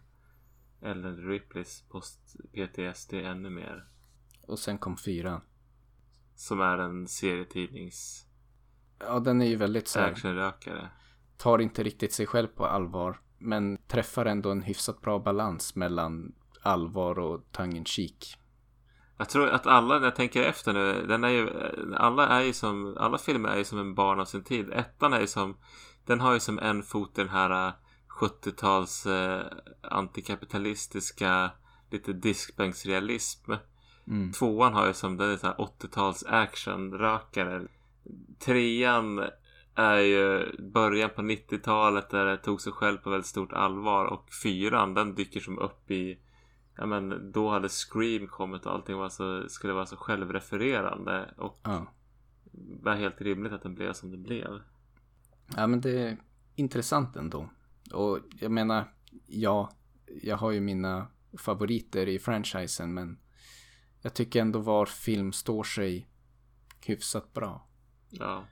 Ellen Ripleys post-PTSD ännu mer. Och sen kom fyran. Som är en serietidnings Ja, den är ju väldigt så actionrökare. tar inte riktigt sig själv på allvar. Men träffar ändå en hyfsat bra balans mellan allvar och tongue in cheek. Jag tror att alla, när jag tänker efter nu, den är ju, alla är ju som, alla filmer är ju som en barn av sin tid. Ettan är ju som, den har ju som en fot i den här eh, 70-tals eh, antikapitalistiska, lite diskbänksrealism. Mm. Tvåan har ju som, den är så här 80-tals actionrökare. Trean är ju början på 90-talet där det tog sig själv på väldigt stort allvar och fyran den dyker som upp i Ja men då hade Scream kommit och allting var så, skulle vara så självrefererande och Ja. var helt rimligt att den blev som den blev. ja, men det är intressant ändå. Och jag menar, ja, jag har ju mina favoriter i franchisen men jag tycker ändå var film står sig hyfsat bra. Ja.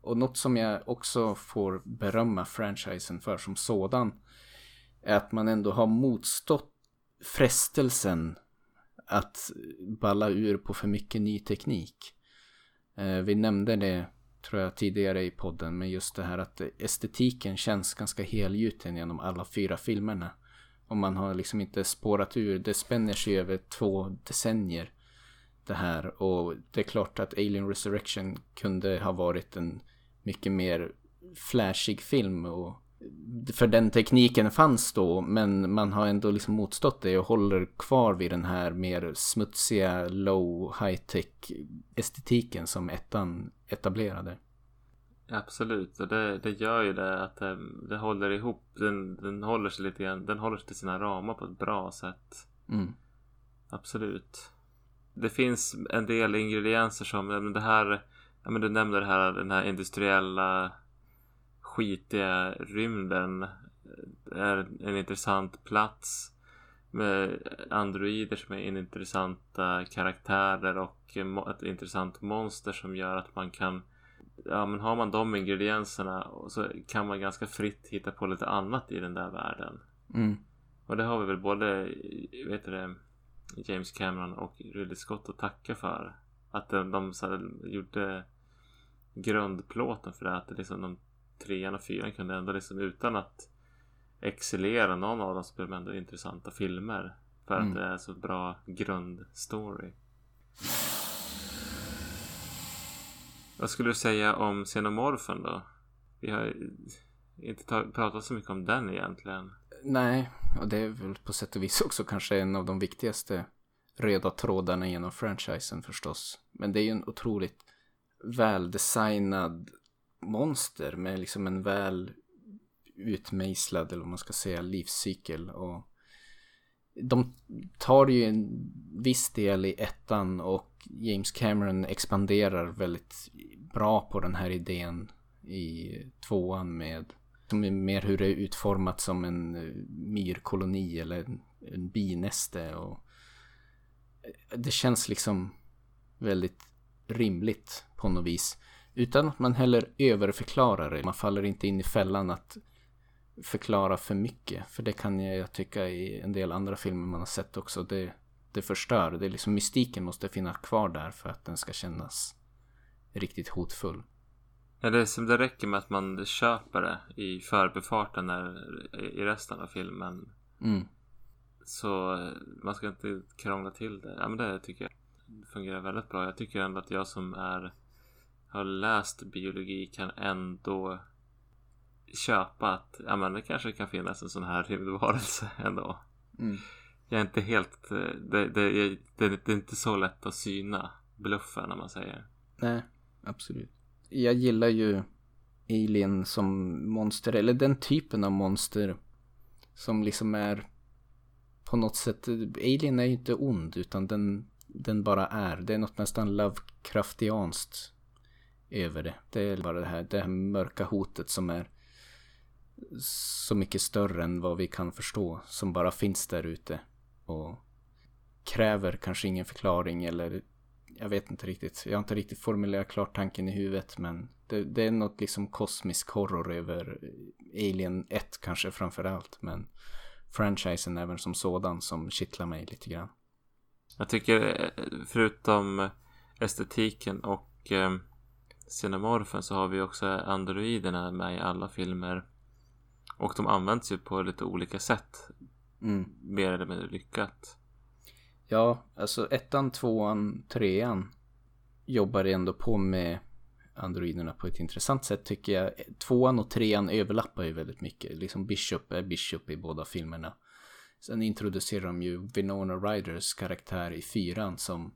Och något som jag också får berömma franchisen för som sådan är att man ändå har motstått frestelsen att balla ur på för mycket ny teknik. Eh, vi nämnde det tror jag tidigare i podden men just det här att estetiken känns ganska helgjuten genom alla fyra filmerna. Och man har liksom inte spårat ur, det spänner sig över två decennier det här och det är klart att Alien Resurrection kunde ha varit en mycket mer flashig film och för den tekniken fanns då men man har ändå liksom motstått det och håller kvar vid den här mer smutsiga low high tech estetiken som ettan etablerade. Absolut, och det, det gör ju det att det, det håller ihop. Den, den håller sig lite grann, den håller sig till sina ramar på ett bra sätt. Mm. Absolut. Det finns en del ingredienser som, det här, ja men du nämnde det här, den här industriella skitiga rymden är en intressant plats med androider som är intressanta karaktärer och ett intressant monster som gör att man kan Ja men har man de ingredienserna så kan man ganska fritt hitta på lite annat i den där världen. Mm. Och det har vi väl både vet det, James Cameron och Ridley Scott att tacka för. Att de, de så här, gjorde grundplåten för det. Att det liksom de trean och fyran kunde ändå liksom utan att excellera någon av dem så blev de ändå intressanta filmer. För Mm. att det är så bra grundstory. Vad skulle du säga om Xenomorphen då? Vi har inte ta- pratat så mycket om den egentligen. Nej, och det är väl på sätt och vis också kanske en av de viktigaste röda trådarna genom franchisen förstås. Men det är ju en otroligt väldesignad monster med liksom en väl utmejslad eller vad man ska säga livscykel och de tar ju en viss del i ettan och James Cameron expanderar väldigt bra på den här idén i tvåan med som är mer hur det är utformat som en eh, myrkoloni eller en, en binäste och det känns liksom väldigt rimligt på något vis. Utan att man heller överförklarar det. Man faller inte in i fällan att förklara för mycket. För det kan jag tycka i en del andra filmer man har sett också. Det, det förstör. Det är liksom mystiken måste finnas kvar där för att den ska kännas riktigt hotfull. Ja, det, som det räcker med att man köper det i förbifarten när, i resten av filmen. Mm. Så eh, man ska inte krångla till det. Ja, men det tycker jag fungerar väldigt bra. Jag tycker ändå att jag som är har läst biologi kan ändå köpa att ja, men det kanske kan finnas en sån här rymdvarelse ändå. Mm. Jag är inte helt... eh, Det, det, det, det är inte så lätt att syna bluffen när man säger. Nej, absolut. Jag gillar ju Alien som monster, eller den typen av monster som liksom är på något sätt, Alien är ju inte ond utan den, den bara är. Det är något nästan Lovecraftianskt över det. Det är bara det här, det här mörka hotet som är så mycket större än vad vi kan förstå. Som bara finns där ute. Och kräver kanske ingen förklaring eller jag vet inte riktigt. Jag har inte riktigt formulerat klart tanken i huvudet men det, det är något liksom kosmisk horror över Alien 1 kanske framför allt. Men franchisen även som sådan som kittlar mig lite grann. Jag tycker eh, förutom eh, estetiken och eh, Cinemorphen så har vi också androiderna med i alla filmer. Och de används ju på lite olika sätt. Mm. Mer eller mindre lyckat. Ja, alltså ettan, tvåan, trean jobbar ändå på med androiderna på ett intressant sätt tycker jag. Tvåan och trean överlappar ju väldigt mycket. Liksom Bishop är Bishop i båda filmerna. Sen introducerar de ju Winona Ryders karaktär i fyran som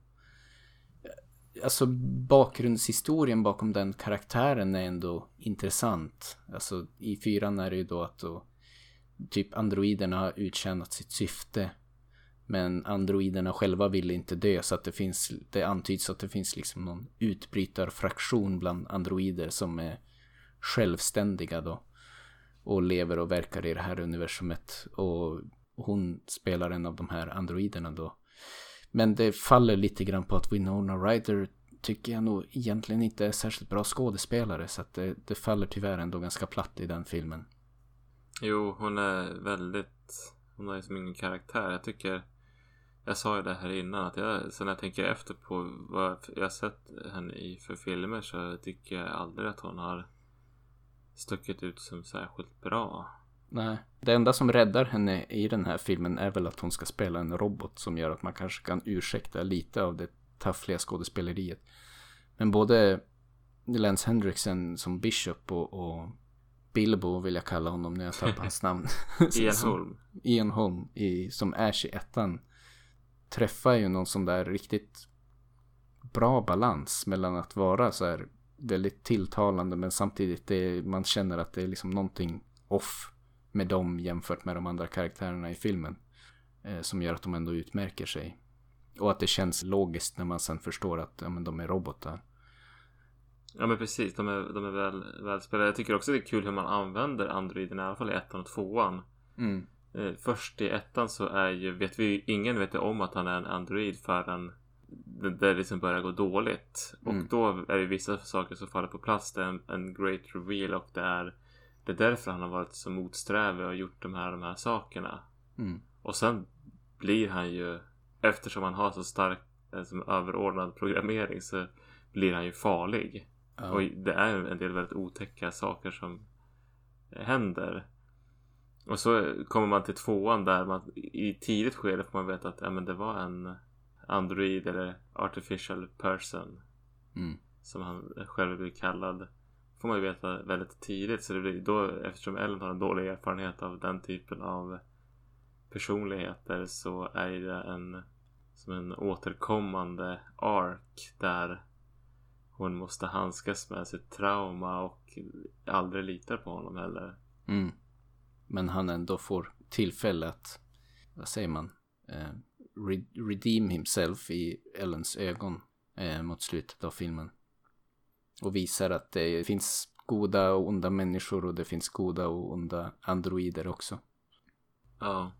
Alltså bakgrundshistorien bakom den karaktären är ändå intressant. Alltså i fyran är det ju då att då typ androiderna har uttjänat sitt syfte. Men androiderna själva vill inte dö så att det finns, det antyds att det finns liksom någon utbrytarfraktion bland androider som är självständiga då. Och lever och verkar i det här universumet. Och hon spelar en av de här androiderna då. Men det faller lite grann på att Winona Ryder tycker jag nog egentligen inte är särskilt bra skådespelare. Så att det, det faller tyvärr ändå ganska platt i den filmen. Jo, hon är väldigt... Hon har ju som ingen karaktär. Jag tycker... Jag sa ju det här innan att jag, sen jag tänker efter på vad jag har sett henne i för filmer så tycker jag aldrig att hon har stuckit ut som särskilt bra. Nej, det enda som räddar henne i den här filmen är väl att hon ska spela en robot som gör att man kanske kan ursäkta lite av det taffliga skådespeleriet. Men både Lance Henriksen som Bishop och, och Bilbo vill jag kalla honom när jag tar på hans namn. Ian Holm. Ian Holm i, som Ash i ettan träffar ju någon sån där riktigt bra balans mellan att vara så här väldigt tilltalande men samtidigt det, man känner att det är liksom någonting off med dem jämfört med de andra karaktärerna i filmen. Eh, som gör att de ändå utmärker sig. Och att det känns logiskt när man sen förstår att ja, men de är robotar. Ja men precis, de är, de är väl, välspelade. Jag tycker också det är kul hur man använder androiderna, i alla fall i ettan och tvåan. Mm. Eh, först i ettan så är ju, vet vi ingen vet om att han är en android förrän det, det liksom börjar gå dåligt. Mm. Och då är det vissa saker som faller på plats. Det är en, en great reveal och det är det är därför han har varit så motsträvig och gjort de här, de här sakerna. Mm. Och sen blir han ju, eftersom han har så stark eh, som överordnad programmering så blir han ju farlig. Ja. Och det är en del väldigt otäcka saker som händer. Och så kommer man till tvåan där man i tidigt skede får man veta att ja, men det var en Android eller Artificial Person Mm. som han själv blir kallad. Får man ju veta väldigt tidigt så det blir då eftersom Ellen har en dålig erfarenhet av den typen av personligheter så är det en som en återkommande ark där hon måste handskas med sitt trauma och aldrig litar på honom heller. Mm. Men han ändå får tillfälle att, vad säger man, eh, redeem himself i Ellens ögon eh, mot slutet av filmen. Och visar att det finns goda och onda människor och det finns goda och onda androider också. Ja.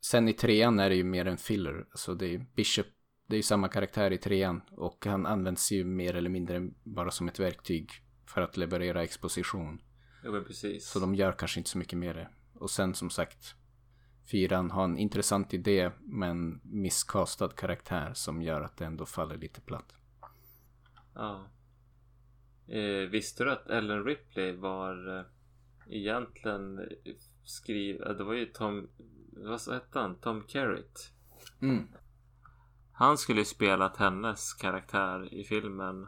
Sen i trean är det ju mer en filler. Alltså det är Bishop, det är ju samma karaktär i trean. Och han används ju mer eller mindre bara som ett verktyg för att leverera exposition. Jo men precis. Så de gör kanske inte så mycket mer det. Och sen som sagt, fyran har en intressant idé men misskastad karaktär som gör att det ändå faller lite platt. Ja. Eh, visste du att Ellen Ripley var eh, egentligen skriv... eh, Det var ju Tom... Vad hette han? Tom Kerritt. Mm. Han skulle ju spelat hennes karaktär i filmen.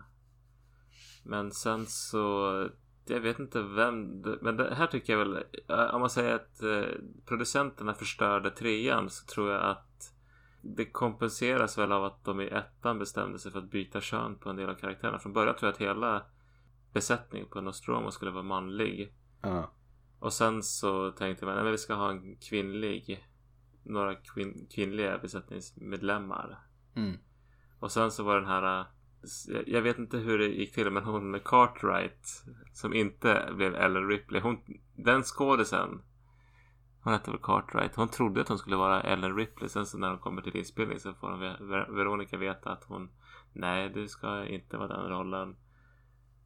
Men sen så... Jag vet inte vem... Men det här tycker jag väl... eh, Om man säger att eh, producenterna förstörde trean så tror jag att det kompenseras väl av att de i ettan bestämde sig för att byta kön på en del av karaktärerna. Från början tror jag att hela besättningen på Nostromo skulle vara manlig. Ja. Och sen så tänkte man att vi ska ha en kvinnlig några kvin- kvinnliga besättningsmedlemmar. Mm. Och sen så var den här jag- vet inte hur det gick till men hon Cartwright som inte blev Ellen Ripley. Hon, den skådisen hon hette väl Cartwright. Hon trodde att hon skulle vara Ellen Ripley. Sen så när de kommer till inspelning så får Ver- Ver- Veronica veta att hon Nej, du ska inte vara den rollen.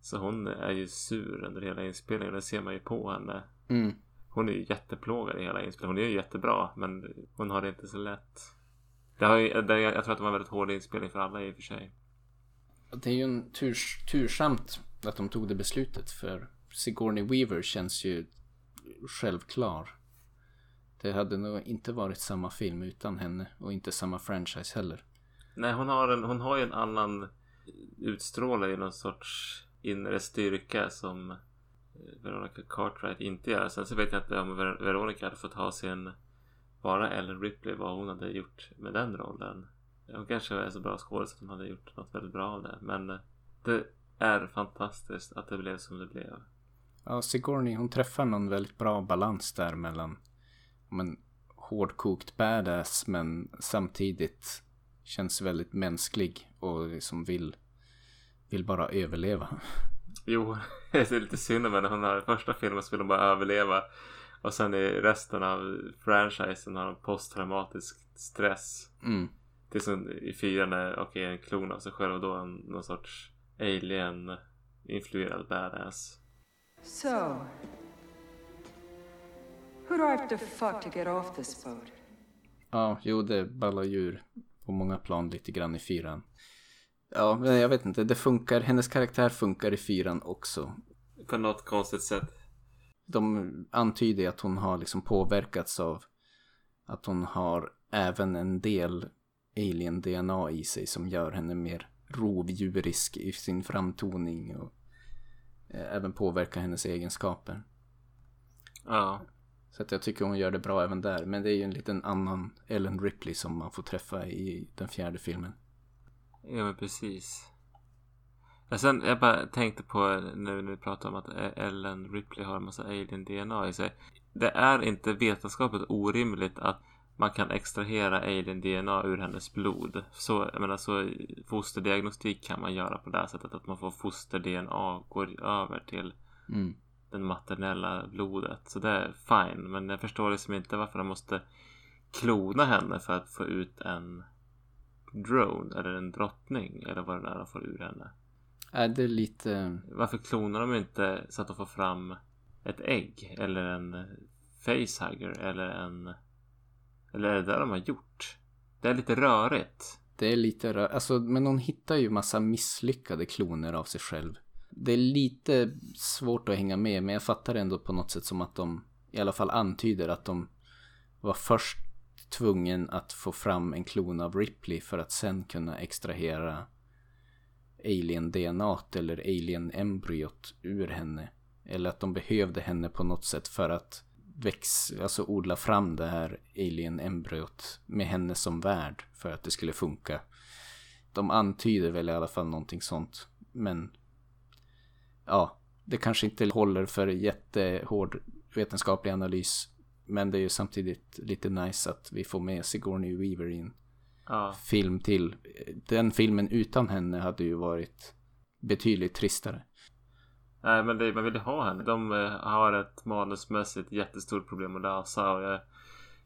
Så hon är ju sur under hela inspelningen. Det ser man ju på henne. Mm. Hon är ju jätteplågad i hela inspelningen. Hon är ju jättebra men hon har det inte så lätt. Det har ju, det, jag tror att det var en väldigt hård inspelning för alla i och för sig. Det är ju en turs, tursamt att de tog det beslutet för Sigourney Weaver känns ju självklar. Det hade nog inte varit samma film utan henne och inte samma franchise heller. Nej, hon har, en, hon har ju en annan utstrålar ju någon sorts inre styrka som eh, Veronica Cartwright inte gör. Sen så vet jag inte om Ver- Veronica hade fått ha sin bara Ellen Ripley vad hon hade gjort med den rollen. Hon kanske är så bra skådis att hon hade gjort något väldigt bra av det. Men eh, det är fantastiskt att det blev som det blev. Ja, Sigourney hon träffar någon väldigt bra balans där mellan men, hårdkokt badass men samtidigt känns väldigt mänsklig och liksom vill, vill bara överleva. Jo, det är lite synd om henne. Hon har i första filmen så vill hon bara överleva. Och sen i resten av franchisen har hon posttraumatisk stress. Mm. Det är som i fyran är okej en klon av sig själv och då en, någon sorts alien influerad badass. So, who do I have to fuck to get off this boat? Ja, jo det ballar djur på många plan lite grann i fyran. Ja, men jag vet inte, det funkar, hennes karaktär funkar i fyran också. På något konstigt sätt. De antyder att hon har liksom påverkats av att hon har även en del alien-DNA i sig som gör henne mer rovdjurisk i sin framtoning och eh, även påverkar hennes egenskaper. Ja. Så att jag tycker hon gör det bra även där. Men det är ju en liten annan Ellen Ripley som man får träffa i den fjärde filmen. Ja men precis. Ja, sen jag bara tänkte på nu när vi pratar om att Ellen Ripley har en massa alien DNA i sig. Det är inte vetenskapligt orimligt att man kan extrahera alien DNA ur hennes blod. Så, jag menar, så fosterdiagnostik kan man göra på det här sättet att man får foster DNA går över till Mm. den maternella blodet. Så det är fine. Men jag förstår liksom inte varför de måste klona henne för att få ut en drone eller en drottning eller vad det är de får ur henne. Är det lite... Varför klonar de inte så att de får fram ett ägg eller en facehugger eller en... Eller är det där de har gjort? Det är lite rörigt. Det är lite rö- Alltså, men hon hittar ju massa misslyckade kloner av sig själv. Det är lite svårt att hänga med, men jag fattar ändå på något sätt som att de i alla fall antyder att de var först tvungen att få fram en klon av Ripley för att sen kunna extrahera alien-DNA eller alien-embryot ur henne. Eller att de behövde henne på något sätt för att väx, alltså odla fram det här alien-embryot med henne som värd för att det skulle funka. De antyder väl i alla fall någonting sånt. Men ja, det kanske inte håller för jättehård vetenskaplig analys. Men det är ju samtidigt lite nice att vi får med Sigourney Weaver i en Ja. film till. Den filmen utan henne hade ju varit betydligt tristare. Nej men det, man vill ju ha henne. De eh, har ett manusmässigt jättestort problem att lösa. Och jag,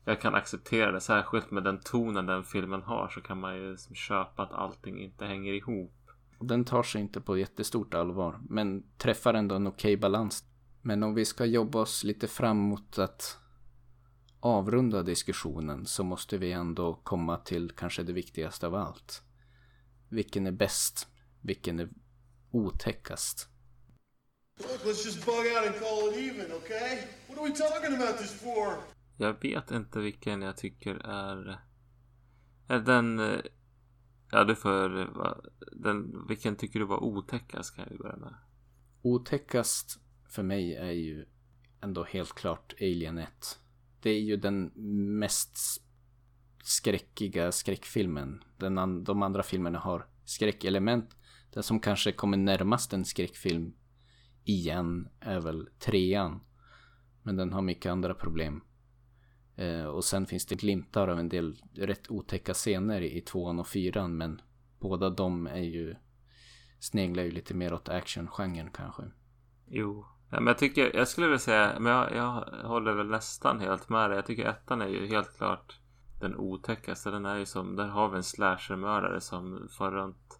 jag kan acceptera det. Särskilt med den tonen den filmen har. Så kan man ju liksom köpa att allting inte hänger ihop. Den tar sig inte på jättestort allvar. Men träffar ändå en okej balans. Men om vi ska jobba oss lite fram mot att avrunda diskussionen så måste vi ändå komma till kanske det viktigaste av allt. Vilken är bäst? Vilken är otäckast? Look, let's just bug out and call it even, okay? What are we talking about this for? Jag vet inte vilken jag tycker är... Är den... eh, Ja du får... eh, Den, vilken tycker du var otäckast kan vi börja med. Otäckast för mig är ju ändå helt klart Alien 1. Det är ju den mest skräckiga skräckfilmen. Den an- de andra filmerna har skräckelement. Den som kanske kommer närmast en skräckfilm igen är väl trean. Men den har mycket andra problem. Eh, och sen finns det glimtar av en del rätt otäcka scener i tvåan och fyran. Men båda de är ju sneglar ju lite mer åt actiongenren kanske. Jo. Men jag tycker, jag skulle vilja säga, men jag, jag håller väl nästan helt med dig. Jag tycker ettan är ju helt klart den otäckaste. Den är ju som, där har vi en slashermördare som far runt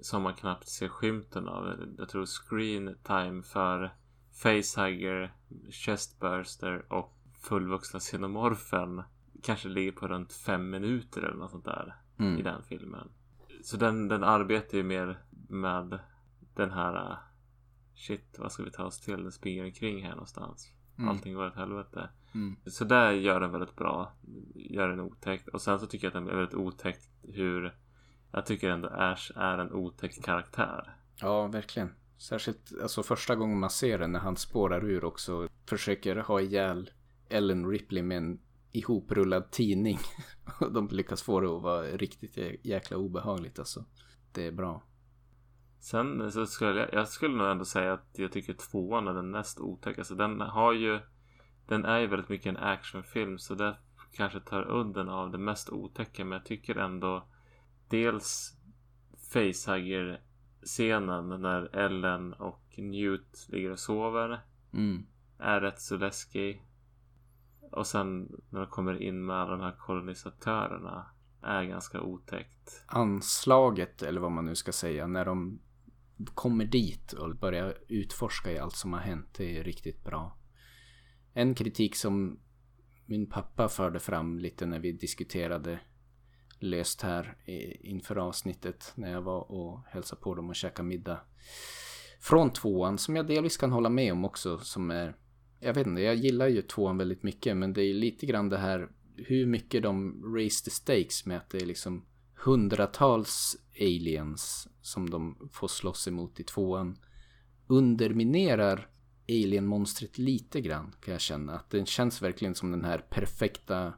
som man knappt ser skymten av. Jag tror screen time för facehugger, chestburster och fullvuxna xenomorfen kanske ligger på runt fem minuter eller något sånt där Mm. i den filmen. Så den, den arbetar ju mer med den här Shit, vad ska vi ta oss till? Den springer omkring här någonstans. Mm. Allting går åt helvete. Mm. Så där gör den väldigt bra. Gör den otäckt. Och sen så tycker jag att den är väldigt otäckt hur jag tycker ändå Ash är en otäck karaktär. Ja, verkligen. Särskilt alltså första gången man ser den när han spårar ur också. Försöker ha ihjäl Ellen Ripley med en ihoprullad tidning. De lyckas få det att vara riktigt jä- jäkla obehagligt alltså. Det är bra. Sen så skulle jag, jag skulle nog ändå säga att jag tycker tvåan är den näst otäckaste. Den har ju Den är ju väldigt mycket en actionfilm så det kanske tar udden av det mest otäcka men jag tycker ändå Dels Facehugger scenen när Ellen och Newt ligger och sover Mm. är rätt så läskig. Och sen när de kommer in med alla de här kolonisatörerna är ganska otäckt. Anslaget, eller vad man nu ska säga, när de kommer dit och börjar utforska i allt som har hänt, det är riktigt bra. En kritik som min pappa förde fram lite när vi diskuterade löst här inför avsnittet när jag var och hälsade på dem och käkade middag. Från tvåan som jag delvis kan hålla med om också som är jag vet inte, jag gillar ju tvåan väldigt mycket men det är lite grann det här hur mycket de raise the stakes med att det är liksom hundratals aliens som de får slåss emot i tvåan underminerar alienmonstret lite grann kan jag känna. Att den känns verkligen som den här perfekta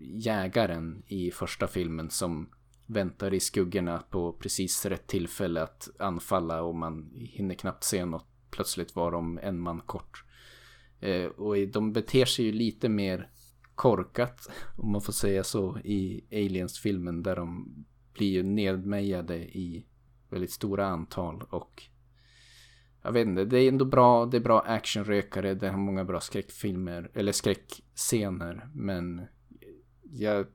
jägaren i första filmen som väntar i skuggorna på precis rätt tillfälle att anfalla och man hinner knappt se något. Plötsligt var de en man kort. Eh, och de beter sig ju lite mer korkat, om man får säga så, i Aliens-filmen där de blir ju nedmejade i väldigt stora antal och jag vet inte, det är ändå bra, det är bra actionrökare, det har många bra skräckfilmer, eller skräckscener, men jag,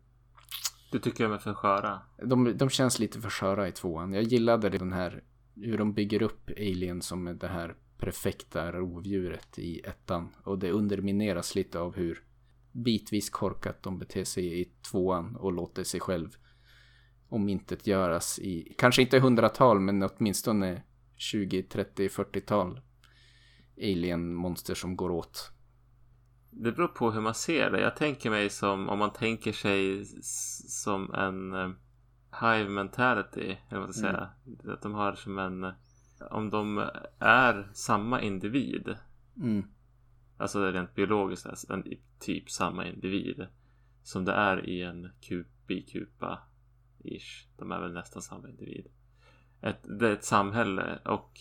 Du tycker de är för sköra? de, de känns lite för sköra i tvåan. Jag gillade den här, hur de bygger upp Alien som det här perfekta rovdjuret i ettan. Och det undermineras lite av hur bitvis korkat de beter sig i tvåan och låter sig själv om inte göras i, kanske inte hundratal men åtminstone 20, 30, 40-tal alien-monster som går åt. Det beror på hur man ser det. Jag tänker mig som om man tänker sig som en eh, hive mentality. Eller vad man ska säga. Att de har som en... eh, Om de är samma individ. Mm. Alltså rent biologiskt alltså en typ samma individ. Som det är i en bikupa. Ish. De är väl nästan samma individ. Ett, det är ett samhälle och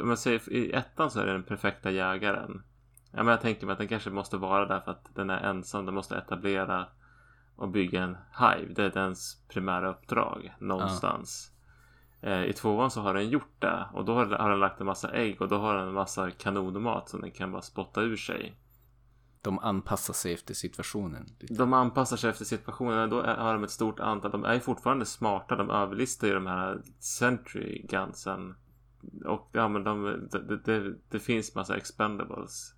om man säger i ettan så är det den perfekta jägaren. Ja, men jag tänker mig att den kanske måste vara där för att den är ensam. Den måste etablera och bygga en hive. Det är dens primära uppdrag någonstans. Ja. I tvåan så har den gjort det och då har den lagt en massa ägg och då har den en massa kanonmat som den kan bara spotta ur sig. De anpassar sig efter situationen. De anpassar sig efter situationen. Då har de ett stort antal. De är fortfarande smarta. De överlistar ju de här Sentry Gunsen. Och ja, men de, det, det, det finns massa expendables.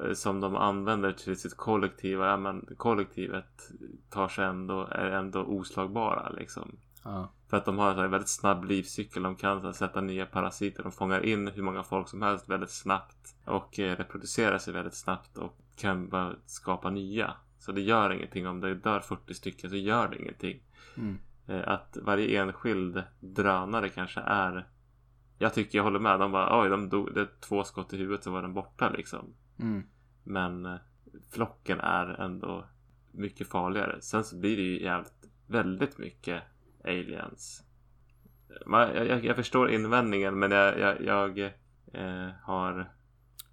Eh, som de använder till sitt kollektiva. Ja, men kollektivet tar sig ändå, är ändå oslagbara liksom. Ja. För att de har en väldigt snabb livscykel. De kan sätta nya parasiter. De fångar in hur många folk som helst väldigt snabbt. Och eh, reproducerar sig väldigt snabbt. Och kan bara skapa nya. Så det gör ingenting om det dör 40 stycken så gör det ingenting. Mm. Eh, att varje enskild drönare kanske är Jag tycker jag håller med. De bara oj de dog. Det är två skott i huvudet så var den borta liksom. Mm. Men eh, flocken är ändå mycket farligare. Sen så blir det ju jävligt väldigt mycket aliens. Jag, jag, jag förstår invändningen men jag, jag, jag eh, har...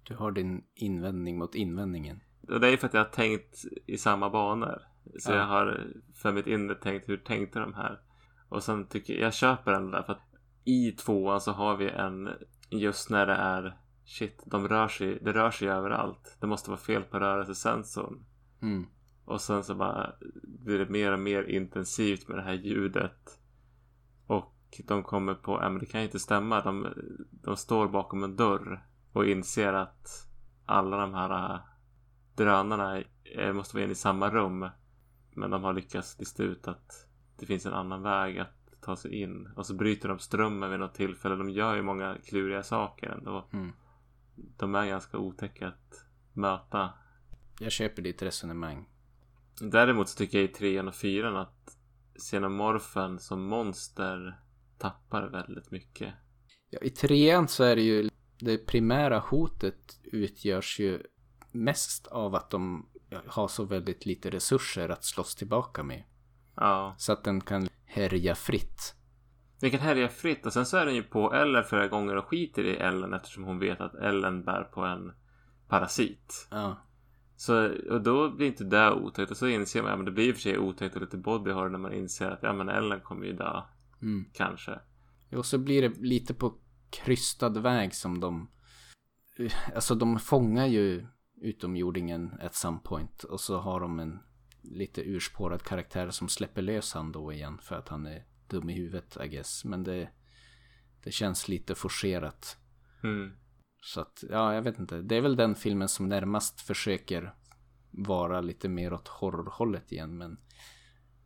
Du har din invändning mot invändningen. Och det är för att jag har tänkt i samma banor. Så Ja. jag har för mitt inre tänkt hur tänkte de här? Och sen tycker jag, jag köper den där för att i tvåan så har vi en just när det är shit, de rör sig, det rör sig överallt. Det måste vara fel på rörelsesensorn. Mm. Och sen så bara blir det mer och mer intensivt med det här ljudet. Och de kommer på, ja men det kan ju inte stämma. De, de står bakom en dörr och inser att alla de här äh, drönarna måste vara inne i samma rum. Men de har lyckats lista ut att det finns en annan väg att ta sig in. Och så bryter de strömmen vid något tillfälle. De gör ju många kluriga saker ändå. Mm. De är ganska otäcka att möta. Jag köper ditt resonemang. Däremot så tycker jag i trean och fyran att xenomorfen som monster tappar väldigt mycket. Ja, I trean så är det ju det primära hotet utgörs ju mest av att de har så väldigt lite resurser att slåss tillbaka med. Ja, Så att den kan härja fritt. den kan härja fritt och sen så är den ju på Ellen flera gånger och skiter i Ellen eftersom hon vet att Ellen bär på en parasit. Ja. Så, och då blir inte det otäckt och så inser man, ja men det blir i och för sig otäckt och lite body horror när man inser att ja men Ellen kommer ju dö. Mm. Kanske. Och så blir det lite på krystad väg som de... Alltså de fångar ju utomjordingen at some point. Och så har de en lite urspårad karaktär som släpper lös han då igen. För att han är dum i huvudet I guess. Men det, det känns lite forcerat. Mm. Så att, ja jag vet inte. Det är väl den filmen som närmast försöker vara lite mer åt horrorhållet igen. Men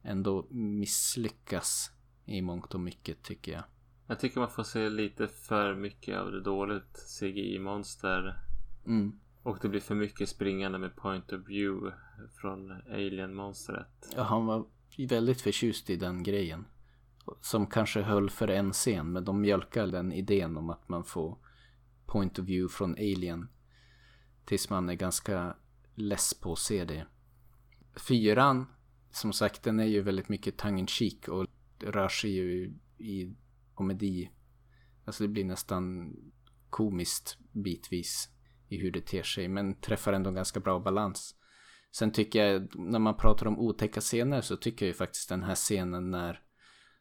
ändå misslyckas i mångt och mycket tycker jag. Jag tycker man får se lite för mycket av det dåligt CGI-monster. Mm. Och det blir för mycket springande med point of view från Alien-monstret. Ja, han var väldigt förtjust i den grejen. Som kanske höll för en scen, men de mjölkar den idén om att man får point of view från Alien. Tills man är ganska less på att se det. Fyran, som sagt, den är ju väldigt mycket tongue in cheek och rör sig ju i komedi. Alltså det blir nästan komiskt bitvis i hur det ter sig, men träffar ändå ganska bra balans. Sen tycker jag, när man pratar om otäcka scener så tycker jag ju faktiskt den här scenen när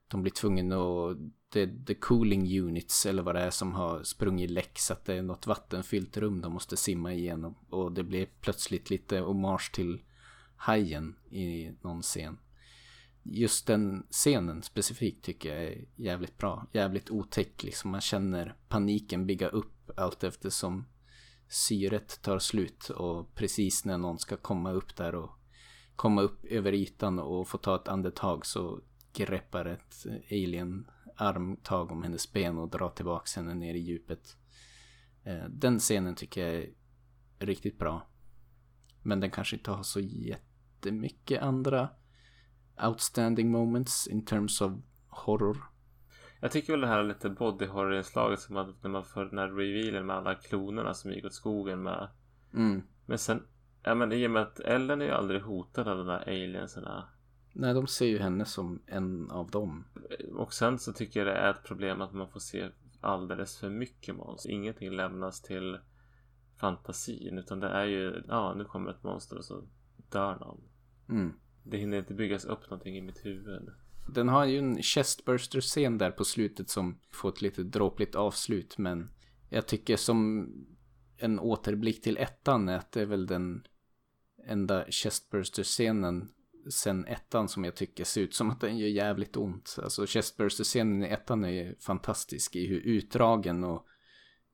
de blir tvungna att, det är the cooling units eller vad det är som har sprungit läck så att det är något vattenfyllt rum de måste simma igenom. Och det blir plötsligt lite hommage till hajen i någon scen. Just den scenen specifikt tycker jag är jävligt bra. Jävligt otäck liksom. Man känner paniken bygga upp allt eftersom syret tar slut och precis när någon ska komma upp där och komma upp över ytan och få ta ett andetag så greppar ett alien armtag om hennes ben och drar tillbaks henne ner i djupet. Eh, Den scenen tycker jag är riktigt bra. Men den kanske inte har så jättemycket andra outstanding moments in terms of horror. Jag tycker väl det här är lite body horror-inslaget som att när man får den här revealen med alla klonerna som gick åt skogen med Mm. Men sen, ja men i och med att Ellen är ju aldrig hotad av de där alienserna. Nej, de ser ju henne som en av dem. Och sen så tycker jag det är ett problem att man får se alldeles för mycket monster. Ingenting lämnas till fantasin utan det är ju, ja nu kommer ett monster och så dör någon. Mm. Det hinner inte byggas upp någonting i mitt huvud. Den har ju en chestburster-scen där på slutet som får ett lite dråpligt avslut. Men jag tycker som en återblick till ettan är att det är väl den enda chestburster-scenen sen ettan som jag tycker ser ut som att den gör jävligt ont. Alltså chestburster-scenen i ettan är ju fantastisk i hur utdragen och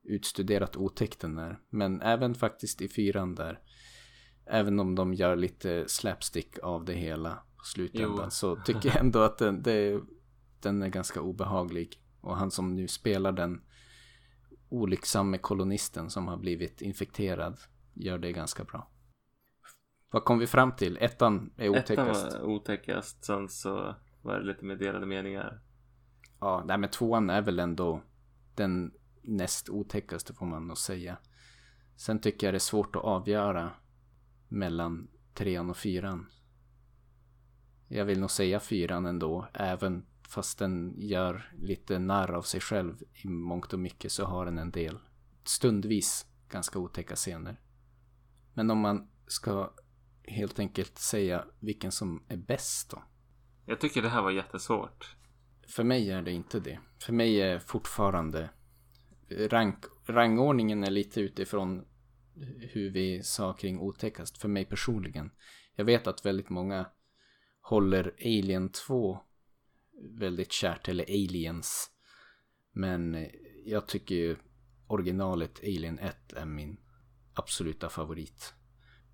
utstuderat otäck den är. Men även faktiskt i fyran där. Även om de gör lite slapstick av det hela på slutändan Jo. så tycker jag ändå att den, det, den är ganska obehaglig. Och han som nu spelar den olycksamme kolonisten som har blivit infekterad gör det ganska bra. Vad kom vi fram till? Ettan är Ettan otäckast. var otäckast. Sen så var det lite mer delade meningar. Ja, nej men tvåan är väl ändå den näst otäckaste får man nog säga. Sen tycker jag det är svårt att avgöra mellan trean och fyran. Jag vill nog säga fyran ändå, även fast den gör lite narr av sig själv i mångt och mycket så har den en del stundvis ganska otäcka scener. Men om man ska helt enkelt säga vilken som är bäst då? Jag tycker det här var jättesvårt. För mig är det inte det. För mig är fortfarande rank, rangordningen är lite utifrån hur vi sa kring otäckast för mig personligen. Jag vet att väldigt många håller Alien 2 väldigt kärt, eller Aliens. Men jag tycker ju originalet Alien 1 är min absoluta favorit.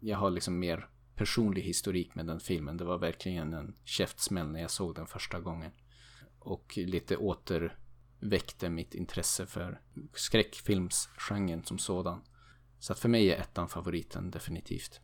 Jag har liksom mer personlig historik med den filmen. Det var verkligen en käftsmäll när jag såg den första gången. Och lite återväckte mitt intresse för skräckfilmsgenren som sådan. Så att för mig är ettan favoriten definitivt.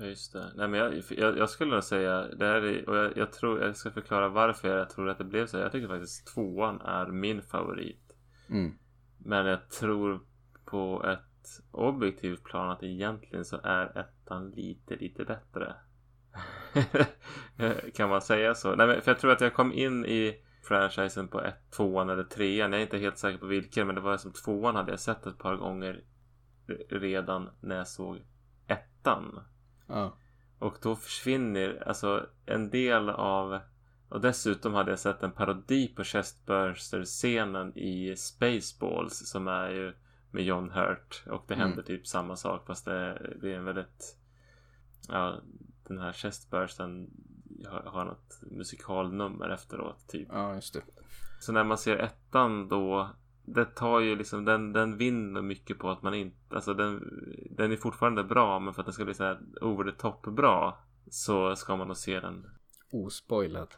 Just det. Nej men jag, jag, jag skulle nog säga det här är, och jag, jag tror jag ska förklara varför jag tror att det blev så. Jag tycker faktiskt tvåan är min favorit. Mm. Men jag tror på ett objektivt plan att egentligen så är ettan lite, lite bättre. kan man säga så? Nej, för jag tror att jag kom in i franchisen på ett, tvåan eller trean. Jag är inte helt säker på vilken, men det var som tvåan hade jag sett ett par gånger redan när jag såg ettan. Ja. Och då försvinner alltså en del av och dessutom hade jag sett en parodi på Chestburster-scenen i Spaceballs som är ju med John Hurt och det händer Mm. typ samma sak fast det blir en väldigt ja den här Chestbursten har, har något musikalnummer efteråt typ. ja, just det. Så när man ser ettan då det tar ju liksom den, den vinner mycket på att man inte alltså den, den är fortfarande bra men för att den ska bli så här over the top bra så ska man nog se den Ospoilad.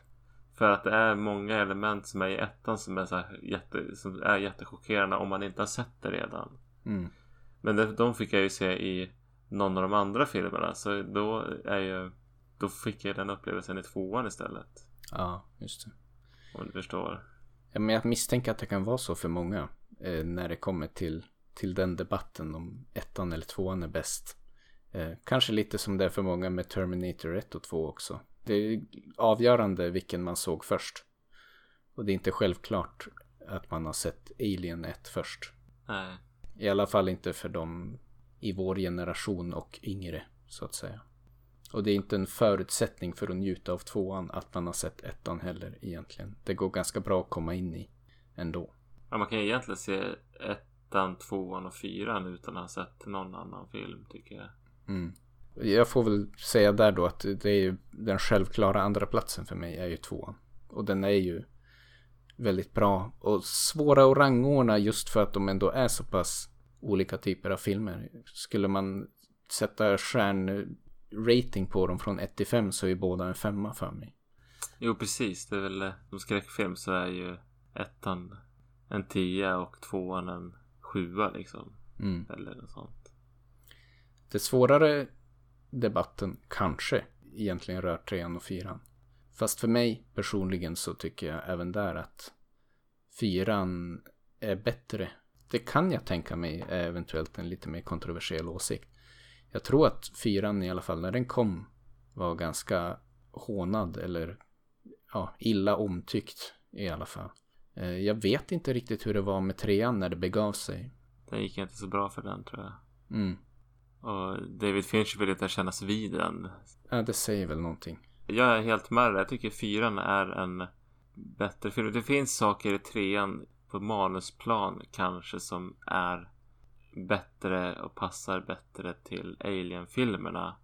För att det är många element som är i ettan som är, så här jätte, som är jättechockerande om man inte har sett det redan. Mm. Men det, de fick jag ju se i någon av de andra filmerna. Så då är ju... Då fick jag den upplevelsen i tvåan istället. Ja, just det. Om du förstår. Ja, men jag misstänker att det kan vara så för många. Eh, när det kommer till, till den debatten om ettan eller tvåan är bäst. Eh, kanske lite som det är för många med Terminator 1 och 2 också. Det är avgörande vilken man såg först. Och det är inte självklart att man har sett Alien 1 först. Nej. I alla fall inte för dem i vår generation och yngre, så att säga. Och det är inte en förutsättning för att njuta av tvåan att man har sett ettan heller egentligen. Det går ganska bra att komma in i ändå. Ja, man kan ju egentligen se ettan, tvåan och fyran utan att ha sett någon annan film tycker jag. Mm. Jag får väl säga där då att det är ju den självklara andra platsen för mig är ju tvåan. Och den är ju väldigt bra och svåra att rangordna just för att de ändå är så pass olika typer av filmer. Skulle man sätta stjärnrating på dem från 1 till 5 så är ju båda en femma för mig. Jo, precis. Det är väl som skräckfilm så är ju ettan en tia och tvåan en sjua liksom. Mm. Eller något sånt. Det svårare debatten kanske egentligen rör trean och fyran. Fast för mig personligen så tycker jag även där att fyran är bättre. Det kan jag tänka mig är eventuellt en lite mer kontroversiell åsikt. Jag tror att fyran i alla fall när den kom var ganska hånad eller ja, illa omtyckt i alla fall. Eh, jag vet inte riktigt hur det var med trean när det begav sig. Det gick inte så bra för den tror jag. Mm. Och David Fincher vill inte kännas vid den. Ja, det säger väl någonting. Jag är helt med dig. Jag tycker fyran är en bättre film. Det finns saker i trean på manusplan kanske som är bättre och passar bättre till Alien-filmerna.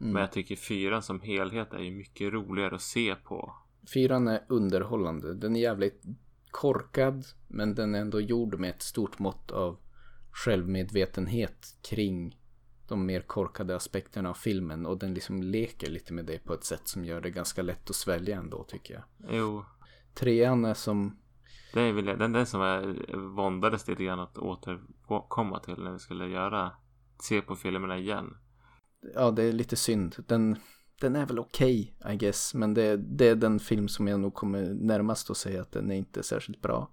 Mm. Men jag tycker fyran som helhet är ju mycket roligare att se på. Fyran är underhållande. Den är jävligt korkad, men den är ändå gjord med ett stort mått av självmedvetenhet kring de mer korkade aspekterna av filmen och den liksom leker lite med det på ett sätt som gör det ganska lätt att svälja ändå tycker jag. Jo, Trean är som, det är väl den, den som jag våndades lite grann att återkomma till när vi skulle göra se på filmerna igen. ja det är lite synd. Den, den är väl okej I guess, men det, det är den film som jag nog kommer närmast att säga att den är inte särskilt bra.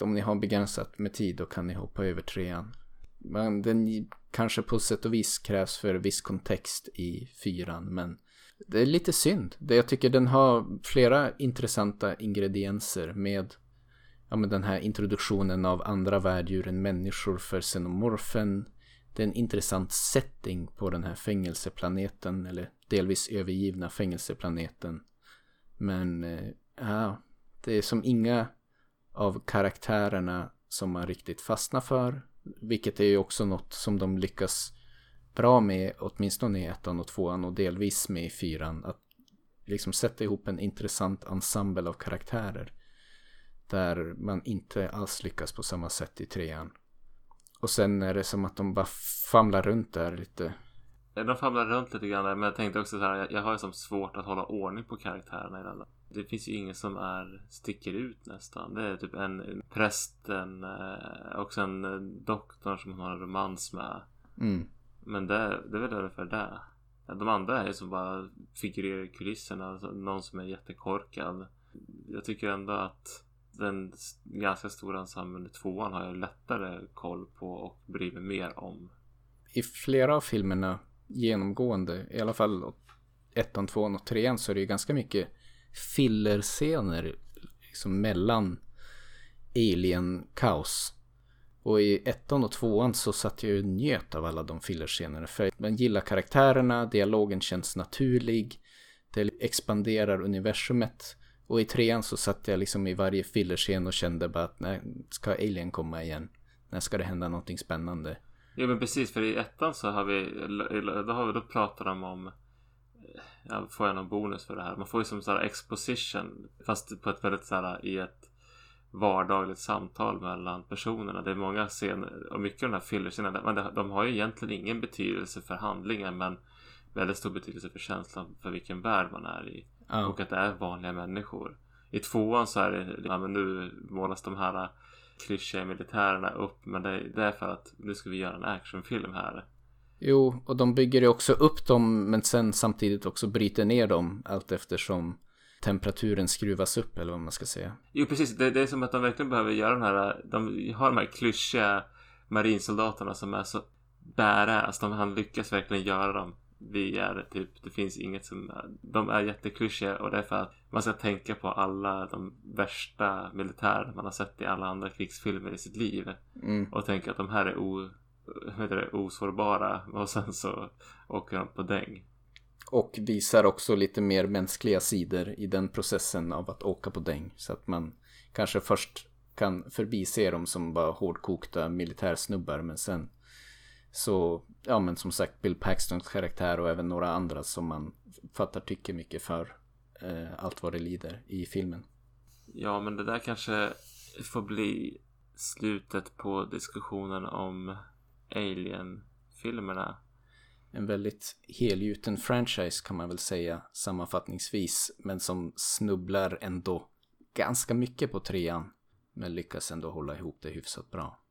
Om ni har begränsat med tid då kan ni hoppa över trean. Men den kanske på sätt och vis krävs för viss kontext i fyran, men det är lite synd. Jag tycker den har flera intressanta ingredienser med, ja, med den här introduktionen av andra värddjur än människor för xenomorfen. Det är en intressant setting på den här fängelseplaneten, eller delvis övergivna fängelseplaneten. Men eh, ja, det är som inga av karaktärerna som man riktigt fastnar för. Vilket är ju också något som de lyckas bra med, åtminstone i ettan och tvåan och delvis med i fyran. Att liksom sätta ihop en intressant ensemble av karaktärer. Där man inte alls lyckas på samma sätt i trean. Och sen är det som att de bara famlar runt där lite. De famlar runt lite grann där, men jag tänkte också så här. Jag, jag har ju som svårt att hålla ordning på karaktärerna i den. Det finns ju ingen som är, sticker ut nästan. Det är typ en, en prästen, eh, också en eh, doktor som hon har en romans med. Mm. Men det, det är väl ungefär det. De andra är som bara figurerar i kulisserna. Alltså någon som är jättekorkad. Jag tycker ändå att den ganska stora ensemblen i tvåan har jag lättare koll på och bryr mig mer om. I flera av filmerna genomgående, i alla fall ettan, tvåan och trean så är det ju ganska mycket fillerscener liksom mellan alien-kaos. Och i ettan och tvåan så satt jag ju och njöt av alla de fillerscenerna. För man gillar karaktärerna, dialogen känns naturlig, det expanderar universumet. Och i trean så satt jag liksom i varje fillerscen och kände bara att när ska Alien komma igen? När ska det hända någonting spännande? Ja men precis för i ettan så har vi Då har vi då pratat de om ja, Får jag någon bonus för det här? Man får ju som såhär exposition Fast på ett väldigt såhär i ett Vardagligt samtal mellan personerna Det är många scener Och mycket av de här fillerscenerna men De har ju egentligen ingen betydelse för handlingen Men Väldigt stor betydelse för känslan För vilken värld man är i Ja. Och att det är vanliga människor I tvåan så är det ja, men nu målas de här klyschiga militärerna upp Men det, det är för att nu ska vi göra en actionfilm här. Jo, och de bygger ju också upp dem men sen samtidigt också bryter ner dem allt eftersom temperaturen skruvas upp eller vad man ska säga. Jo precis, det, det är som att de verkligen behöver göra den här De har de här klyschiga marinsoldaterna som är så badass de, Han lyckas verkligen göra dem Vi är typ, det finns inget som De är jätteklyschiga och det är för att Man ska tänka på alla de värsta militärer man har sett i alla andra krigsfilmer i sitt liv Mm. Och tänka att de här är o, det, osårbara och sen så åker de på däng Och visar också lite mer mänskliga sidor i den processen av att åka på däng. Så att man kanske först kan förbise dem som bara hårdkokta militärsnubbar men sen så, ja men som sagt Bill Paxtons karaktär och även några andra som man fattar tycker mycket för eh, allt vad det lider i filmen. Ja, men det där kanske får bli slutet på diskussionen om Alien-filmerna. En väldigt helgjuten franchise kan man väl säga sammanfattningsvis. Men som snubblar ändå ganska mycket på trean. Men lyckas ändå hålla ihop det hyfsat bra.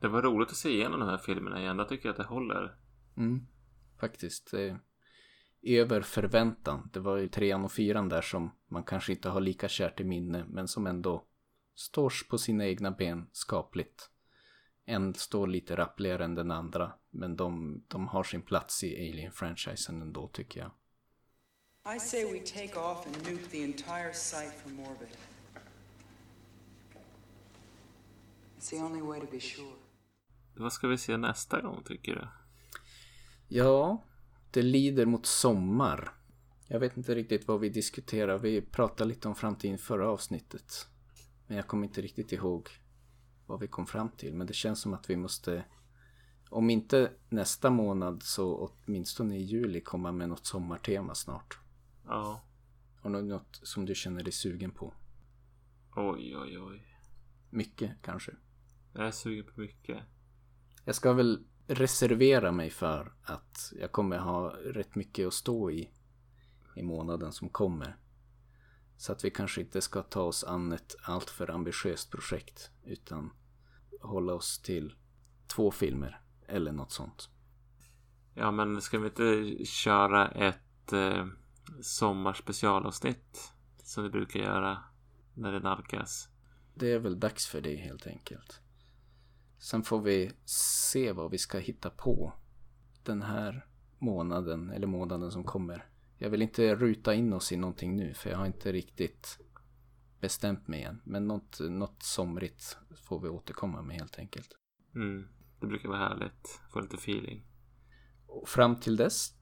Det var roligt att se igenom de här filmerna igen. Jag tycker att det håller. Mm, faktiskt. Över förväntan. Det var ju trean och fyran där som man kanske inte har lika kärt i minne. Men som ändå står på sina egna ben skapligt. En står lite rappligare än den andra. Men de, de har sin plats i Alien-franchisen ändå tycker jag. I say we take off and nuke the entire site from orbit. It's the only way to be sure. Vad ska vi se nästa gång tycker du? Ja, det lider mot sommar. Jag vet inte riktigt vad vi diskuterar. Vi pratade lite om framtiden förra avsnittet. Men jag kommer inte riktigt ihåg vad vi kom fram till. Men det känns som att vi måste, om inte nästa månad så åtminstone i juli komma med något sommartema snart. Ja. Har du något som du känner dig sugen på? Oj, oj, oj. Mycket kanske. Jag är sugen på mycket. Jag ska väl reservera mig för att jag kommer ha rätt mycket att stå i i månaden som kommer. Så att vi kanske inte ska ta oss an ett alltför ambitiöst projekt utan hålla oss till två filmer eller något sånt. Ja, men ska vi inte köra ett eh, sommarspecialavsnitt som vi brukar göra när det nalkas? Det är väl dags för det helt enkelt. Sen får vi se vad vi ska hitta på den här månaden eller månaden som kommer. Jag vill inte ruta in oss i någonting nu för jag har inte riktigt bestämt mig än. Men något, något somrigt får vi återkomma med helt enkelt. Mm, det brukar vara härligt. Få lite feeling. Och fram till dess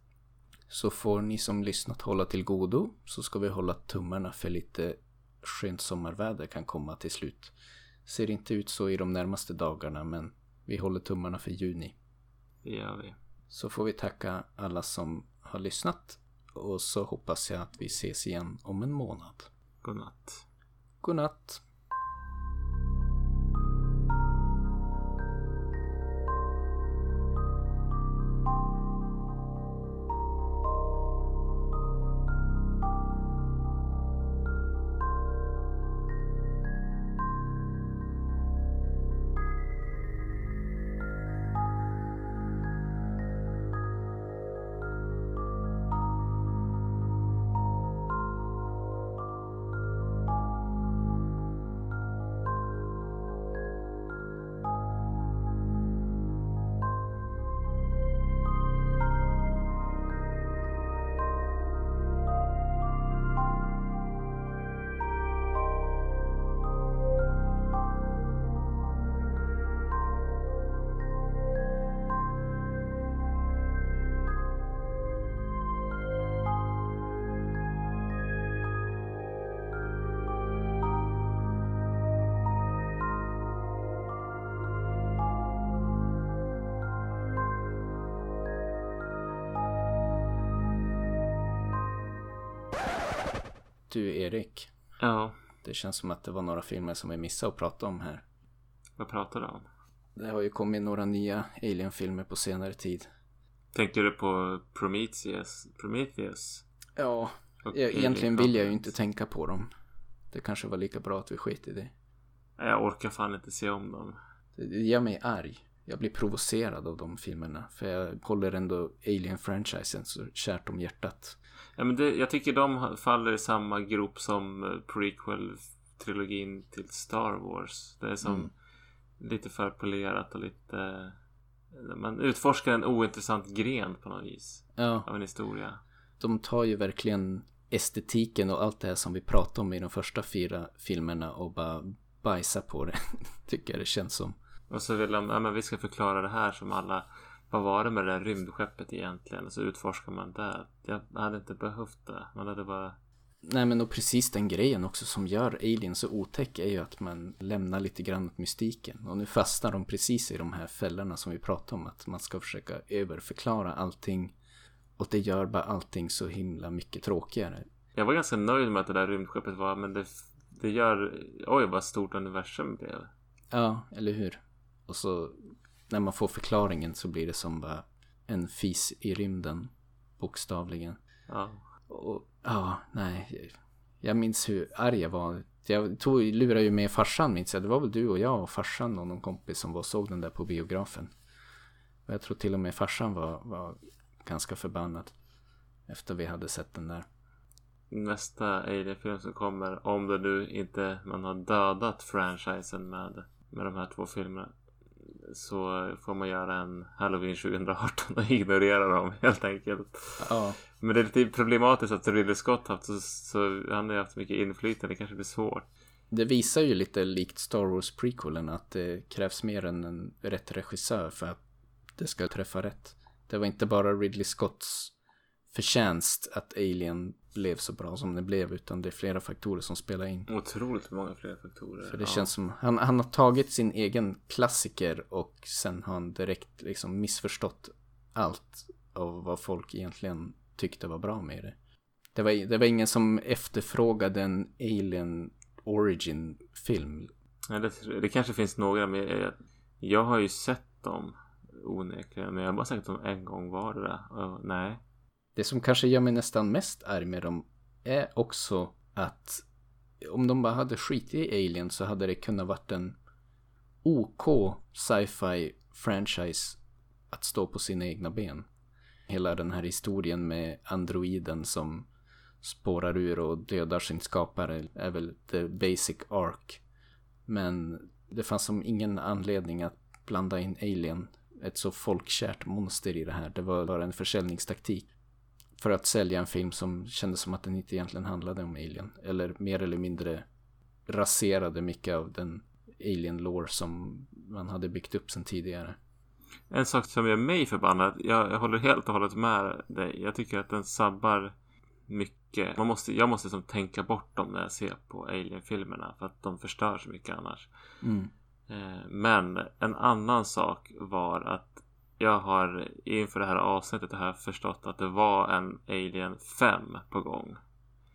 så får ni som lyssnat hålla till godo. Så ska vi hålla tummarna för lite skönt sommarväder kan komma till slut. Ser inte ut så i de närmaste dagarna men vi håller tummarna för juni. Det gör vi. Så får vi tacka alla som har lyssnat och så hoppas jag att vi ses igen om en månad. Godnatt. Godnatt. Du Erik, Ja, det känns som att det var några filmer som vi missade att prata om här. vad pratar du om? Det har ju kommit några nya Alien-filmer på senare tid. Tänker du på Prometheus? Prometheus? Ja, Och egentligen vill jag ju inte tänka på dem. Det kanske var lika bra att vi skit i det. Jag orkar fan inte se om dem. Det gör mig arg. Jag blir provocerad av de filmerna. För jag håller ändå Alien-franchisen så kärt om hjärtat. Ja, men det, jag tycker de faller i samma grop som eh, prequel-trilogin till Star Wars. Det är som Mm. lite för polerat och lite... Man utforskar en ointressant gren på något vis Ja, av en historia. de tar ju verkligen estetiken och allt det här som vi pratade om i de första fyra filmerna och bara bajsar på det. Tycker jag det känns som. Och så vill de, ja men vi ska förklara det här som alla Vad var det med det där rymdskeppet egentligen? Och så utforskar man det. Jag hade inte behövt det. Man hade bara Nej men och precis den grejen också som gör Alien så otäck är ju att man lämnar lite grann åt mystiken. Och nu fastnar de precis i de här fällorna som vi pratade om. Att man ska försöka överförklara allting. Och det gör bara allting så himla mycket tråkigare. Jag var ganska nöjd med att det där rymdskeppet var men det, det gör Oj vad stort universum blev. Ja, eller hur? Och så när man får förklaringen så blir det som bara en fis i rymden. Bokstavligen. Ja. Och ja, nej. Jag minns hur arg jag var. Jag tog, lurade ju med farsan minns jag. Det var väl du och jag och farsan och någon kompis som var såg den där på biografen. Och jag tror till och med farsan var, var ganska förbannad. Efter vi hade sett den där. Nästa Alien-film som kommer om det nu inte man har dödat franchisen med, med de här två filmerna. Så får man göra en Halloween 2018 och ignorera dem helt enkelt. Ja. Men det är lite problematiskt att Ridley Scott haft så, så han har haft mycket inflytande. Det kanske blir svårt. Det visar ju lite likt Star Wars prequelen att det krävs mer än en rätt regissör för att det ska träffa rätt. Det var inte bara Ridley Scotts förtjänst att Alien blev så bra som det blev utan det är flera faktorer som spelar in. Otroligt många fler faktorer. För det känns som, han, han har tagit sin egen klassiker och sen har han direkt liksom missförstått allt av vad folk egentligen tyckte var bra med det. Det var, det var ingen som efterfrågade en Alien Origin-film. Ja, det, det kanske finns några men jag, jag har ju sett dem onekligen. Men jag har bara sett dem en gång vardera. Och nej. Det som kanske gör mig nästan mest arg med dem är också att om de bara hade skitit i Alien så hade det kunnat varit en OK sci-fi franchise att stå på sina egna ben. Hela den här historien med androiden som spårar ur och dödar sin skapare är väl the basic arc. Men det fanns som ingen anledning att blanda in Alien, ett så folkkärt monster i det här. Det var bara en försäljningstaktik. För att sälja en film som kändes som att den inte egentligen handlade om Alien. Eller mer eller mindre raserade mycket av den Alien-lore som man hade byggt upp sedan tidigare. En sak som gör mig förbannad. Jag, jag håller helt och hållet med dig. Jag tycker att den sabbar mycket. Man måste, jag måste som tänka bort dem när jag ser på Alien-filmerna. För att de förstör så mycket annars. Mm. Eh, Men en annan sak var att jag har inför det här avsnittet har jag förstått att det var en Alien 5 på gång.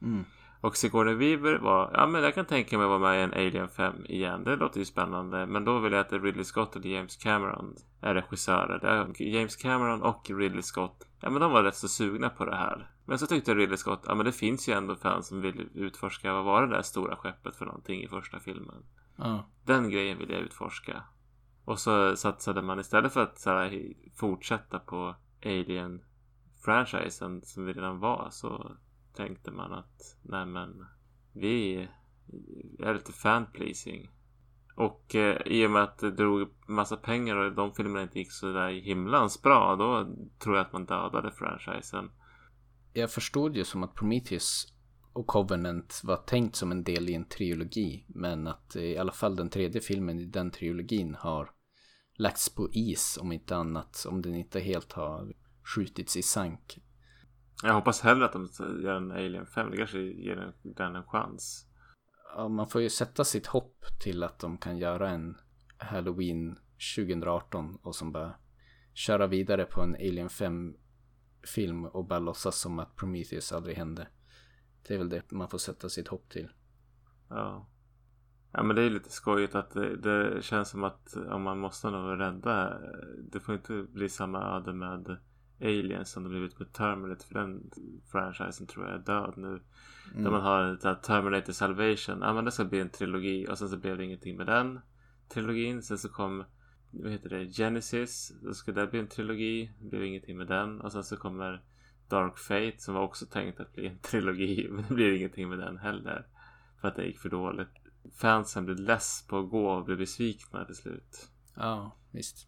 Mm. Och Sigourney Weaver var, ja men jag kan tänka mig att vara med i en Alien 5 igen. Det låter ju spännande. Men då vill jag att Ridley Scott och James Cameron är regissörer. James Cameron och Ridley Scott, ja men de var rätt så sugna på det här. Men så tyckte Ridley Scott, ja men det finns ju ändå fans som vill utforska vad var det där stora skeppet för någonting i första filmen. Ja. Den grejen vill jag utforska. Och så satsade man istället för att så här, fortsätta på Alien-franchisen som vi redan var så tänkte man att nej men vi är lite fan-pleasing. Och eh, i och med att det drog massa pengar och de filmerna inte gick så där himlans bra då tror jag att man dödade franchisen. Jag förstod ju som att Prometheus och Covenant var tänkt som en del i en trilogi. Men att eh, i alla fall den tredje filmen i den trilogin har lagts på is om inte annat. Om den inte helt har skjutits i sank. Jag hoppas hellre att de gör en Alien 5. Det kanske ger den en chans. Ja, man får ju sätta sitt hopp till att de kan göra en Halloween 2018 och som bara köra vidare på en Alien 5 film och bara låtsas som att Prometheus aldrig hände. Det är väl det man får sätta sitt hopp till. Ja. Ja men det är lite skojigt att det, det känns som att om man måste nog rädda Det får inte bli samma öde med Aliens som det blivit med Terminator för den franchisen tror jag är död nu. Mm. Där man har det här Terminator Salvation. Ja men det ska bli en trilogi och sen så blev det ingenting med den trilogin. Sen så kom vad heter det Genesis. Då ska det bli en trilogi. Det blev ingenting med den. Och sen så kommer Dark Fate som var också tänkt att bli en trilogi. Men det blir ingenting med den heller. För att det gick för dåligt. Fansen blev less på att gå och blev besvikna till slut. Ja, visst.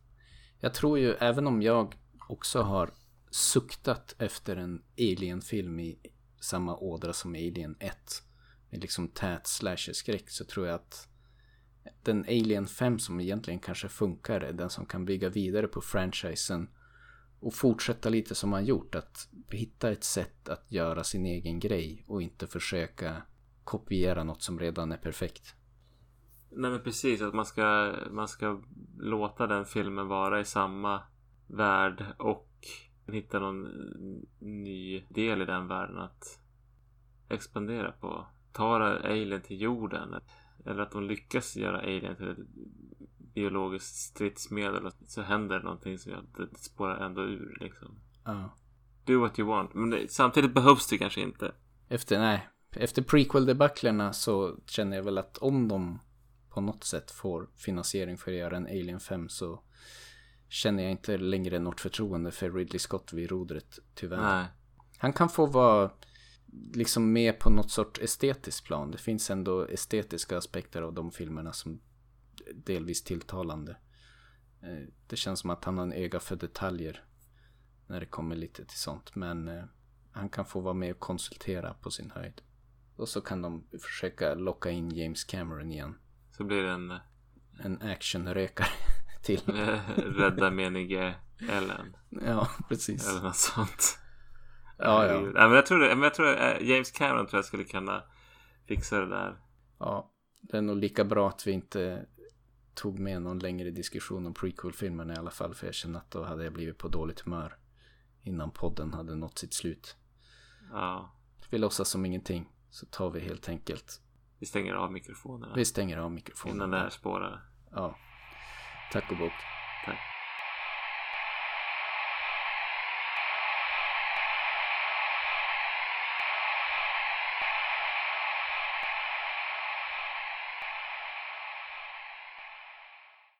Jag tror ju, även om jag också har suktat efter en Alien-film i samma ådra som Alien 1. Med liksom tät slasher-skräck så tror jag att den Alien 5 som egentligen kanske funkar är den som kan bygga vidare på franchisen och fortsätta lite som man gjort. Att hitta ett sätt att göra sin egen grej och inte försöka kopiera något som redan är perfekt. Nej men precis att man ska, man ska låta den filmen vara i samma värld och hitta någon ny del i den världen att expandera på. Ta Alien till jorden. Eller att de lyckas göra Alien till ett biologiskt stridsmedel. Så händer det någonting som gör att det spårar ändå ur liksom. Ja. Do what you want. Men det, samtidigt behövs det kanske inte. Efter, nej. Efter prequel-debaclerna så känner jag väl att om de på något sätt får finansiering för att göra en Alien 5 så känner jag inte längre något förtroende för Ridley Scott vid rodret, tyvärr. Nej. Han kan få vara liksom med på något sorts estetiskt plan. Det finns ändå estetiska aspekter av de filmerna som delvis tilltalande. Eh, Det känns som att han har en öga för detaljer. När det kommer lite till sånt. Men eh, han kan få vara med och konsultera på sin höjd. Och så kan de försöka locka in James Cameron igen. Så blir det en En actionrökare till. eh, rädda menige Ellen. Ja, precis. Eller något sånt. Ja, ja. Nej, men jag tror, det, men jag tror eh, James Cameron tror jag skulle kunna fixa det där. Ja, det är nog lika bra att vi inte tog med någon längre diskussion om prequel-filmen i alla fall. För jag känner att då hade jag blivit på dåligt humör innan podden hade nått sitt slut. Ja. Vi låtsas som ingenting. Så tar vi helt enkelt. Vi stänger av mikrofonerna. Vi stänger av mikrofonen. Innan det här spårar. Ja. Tack och bock.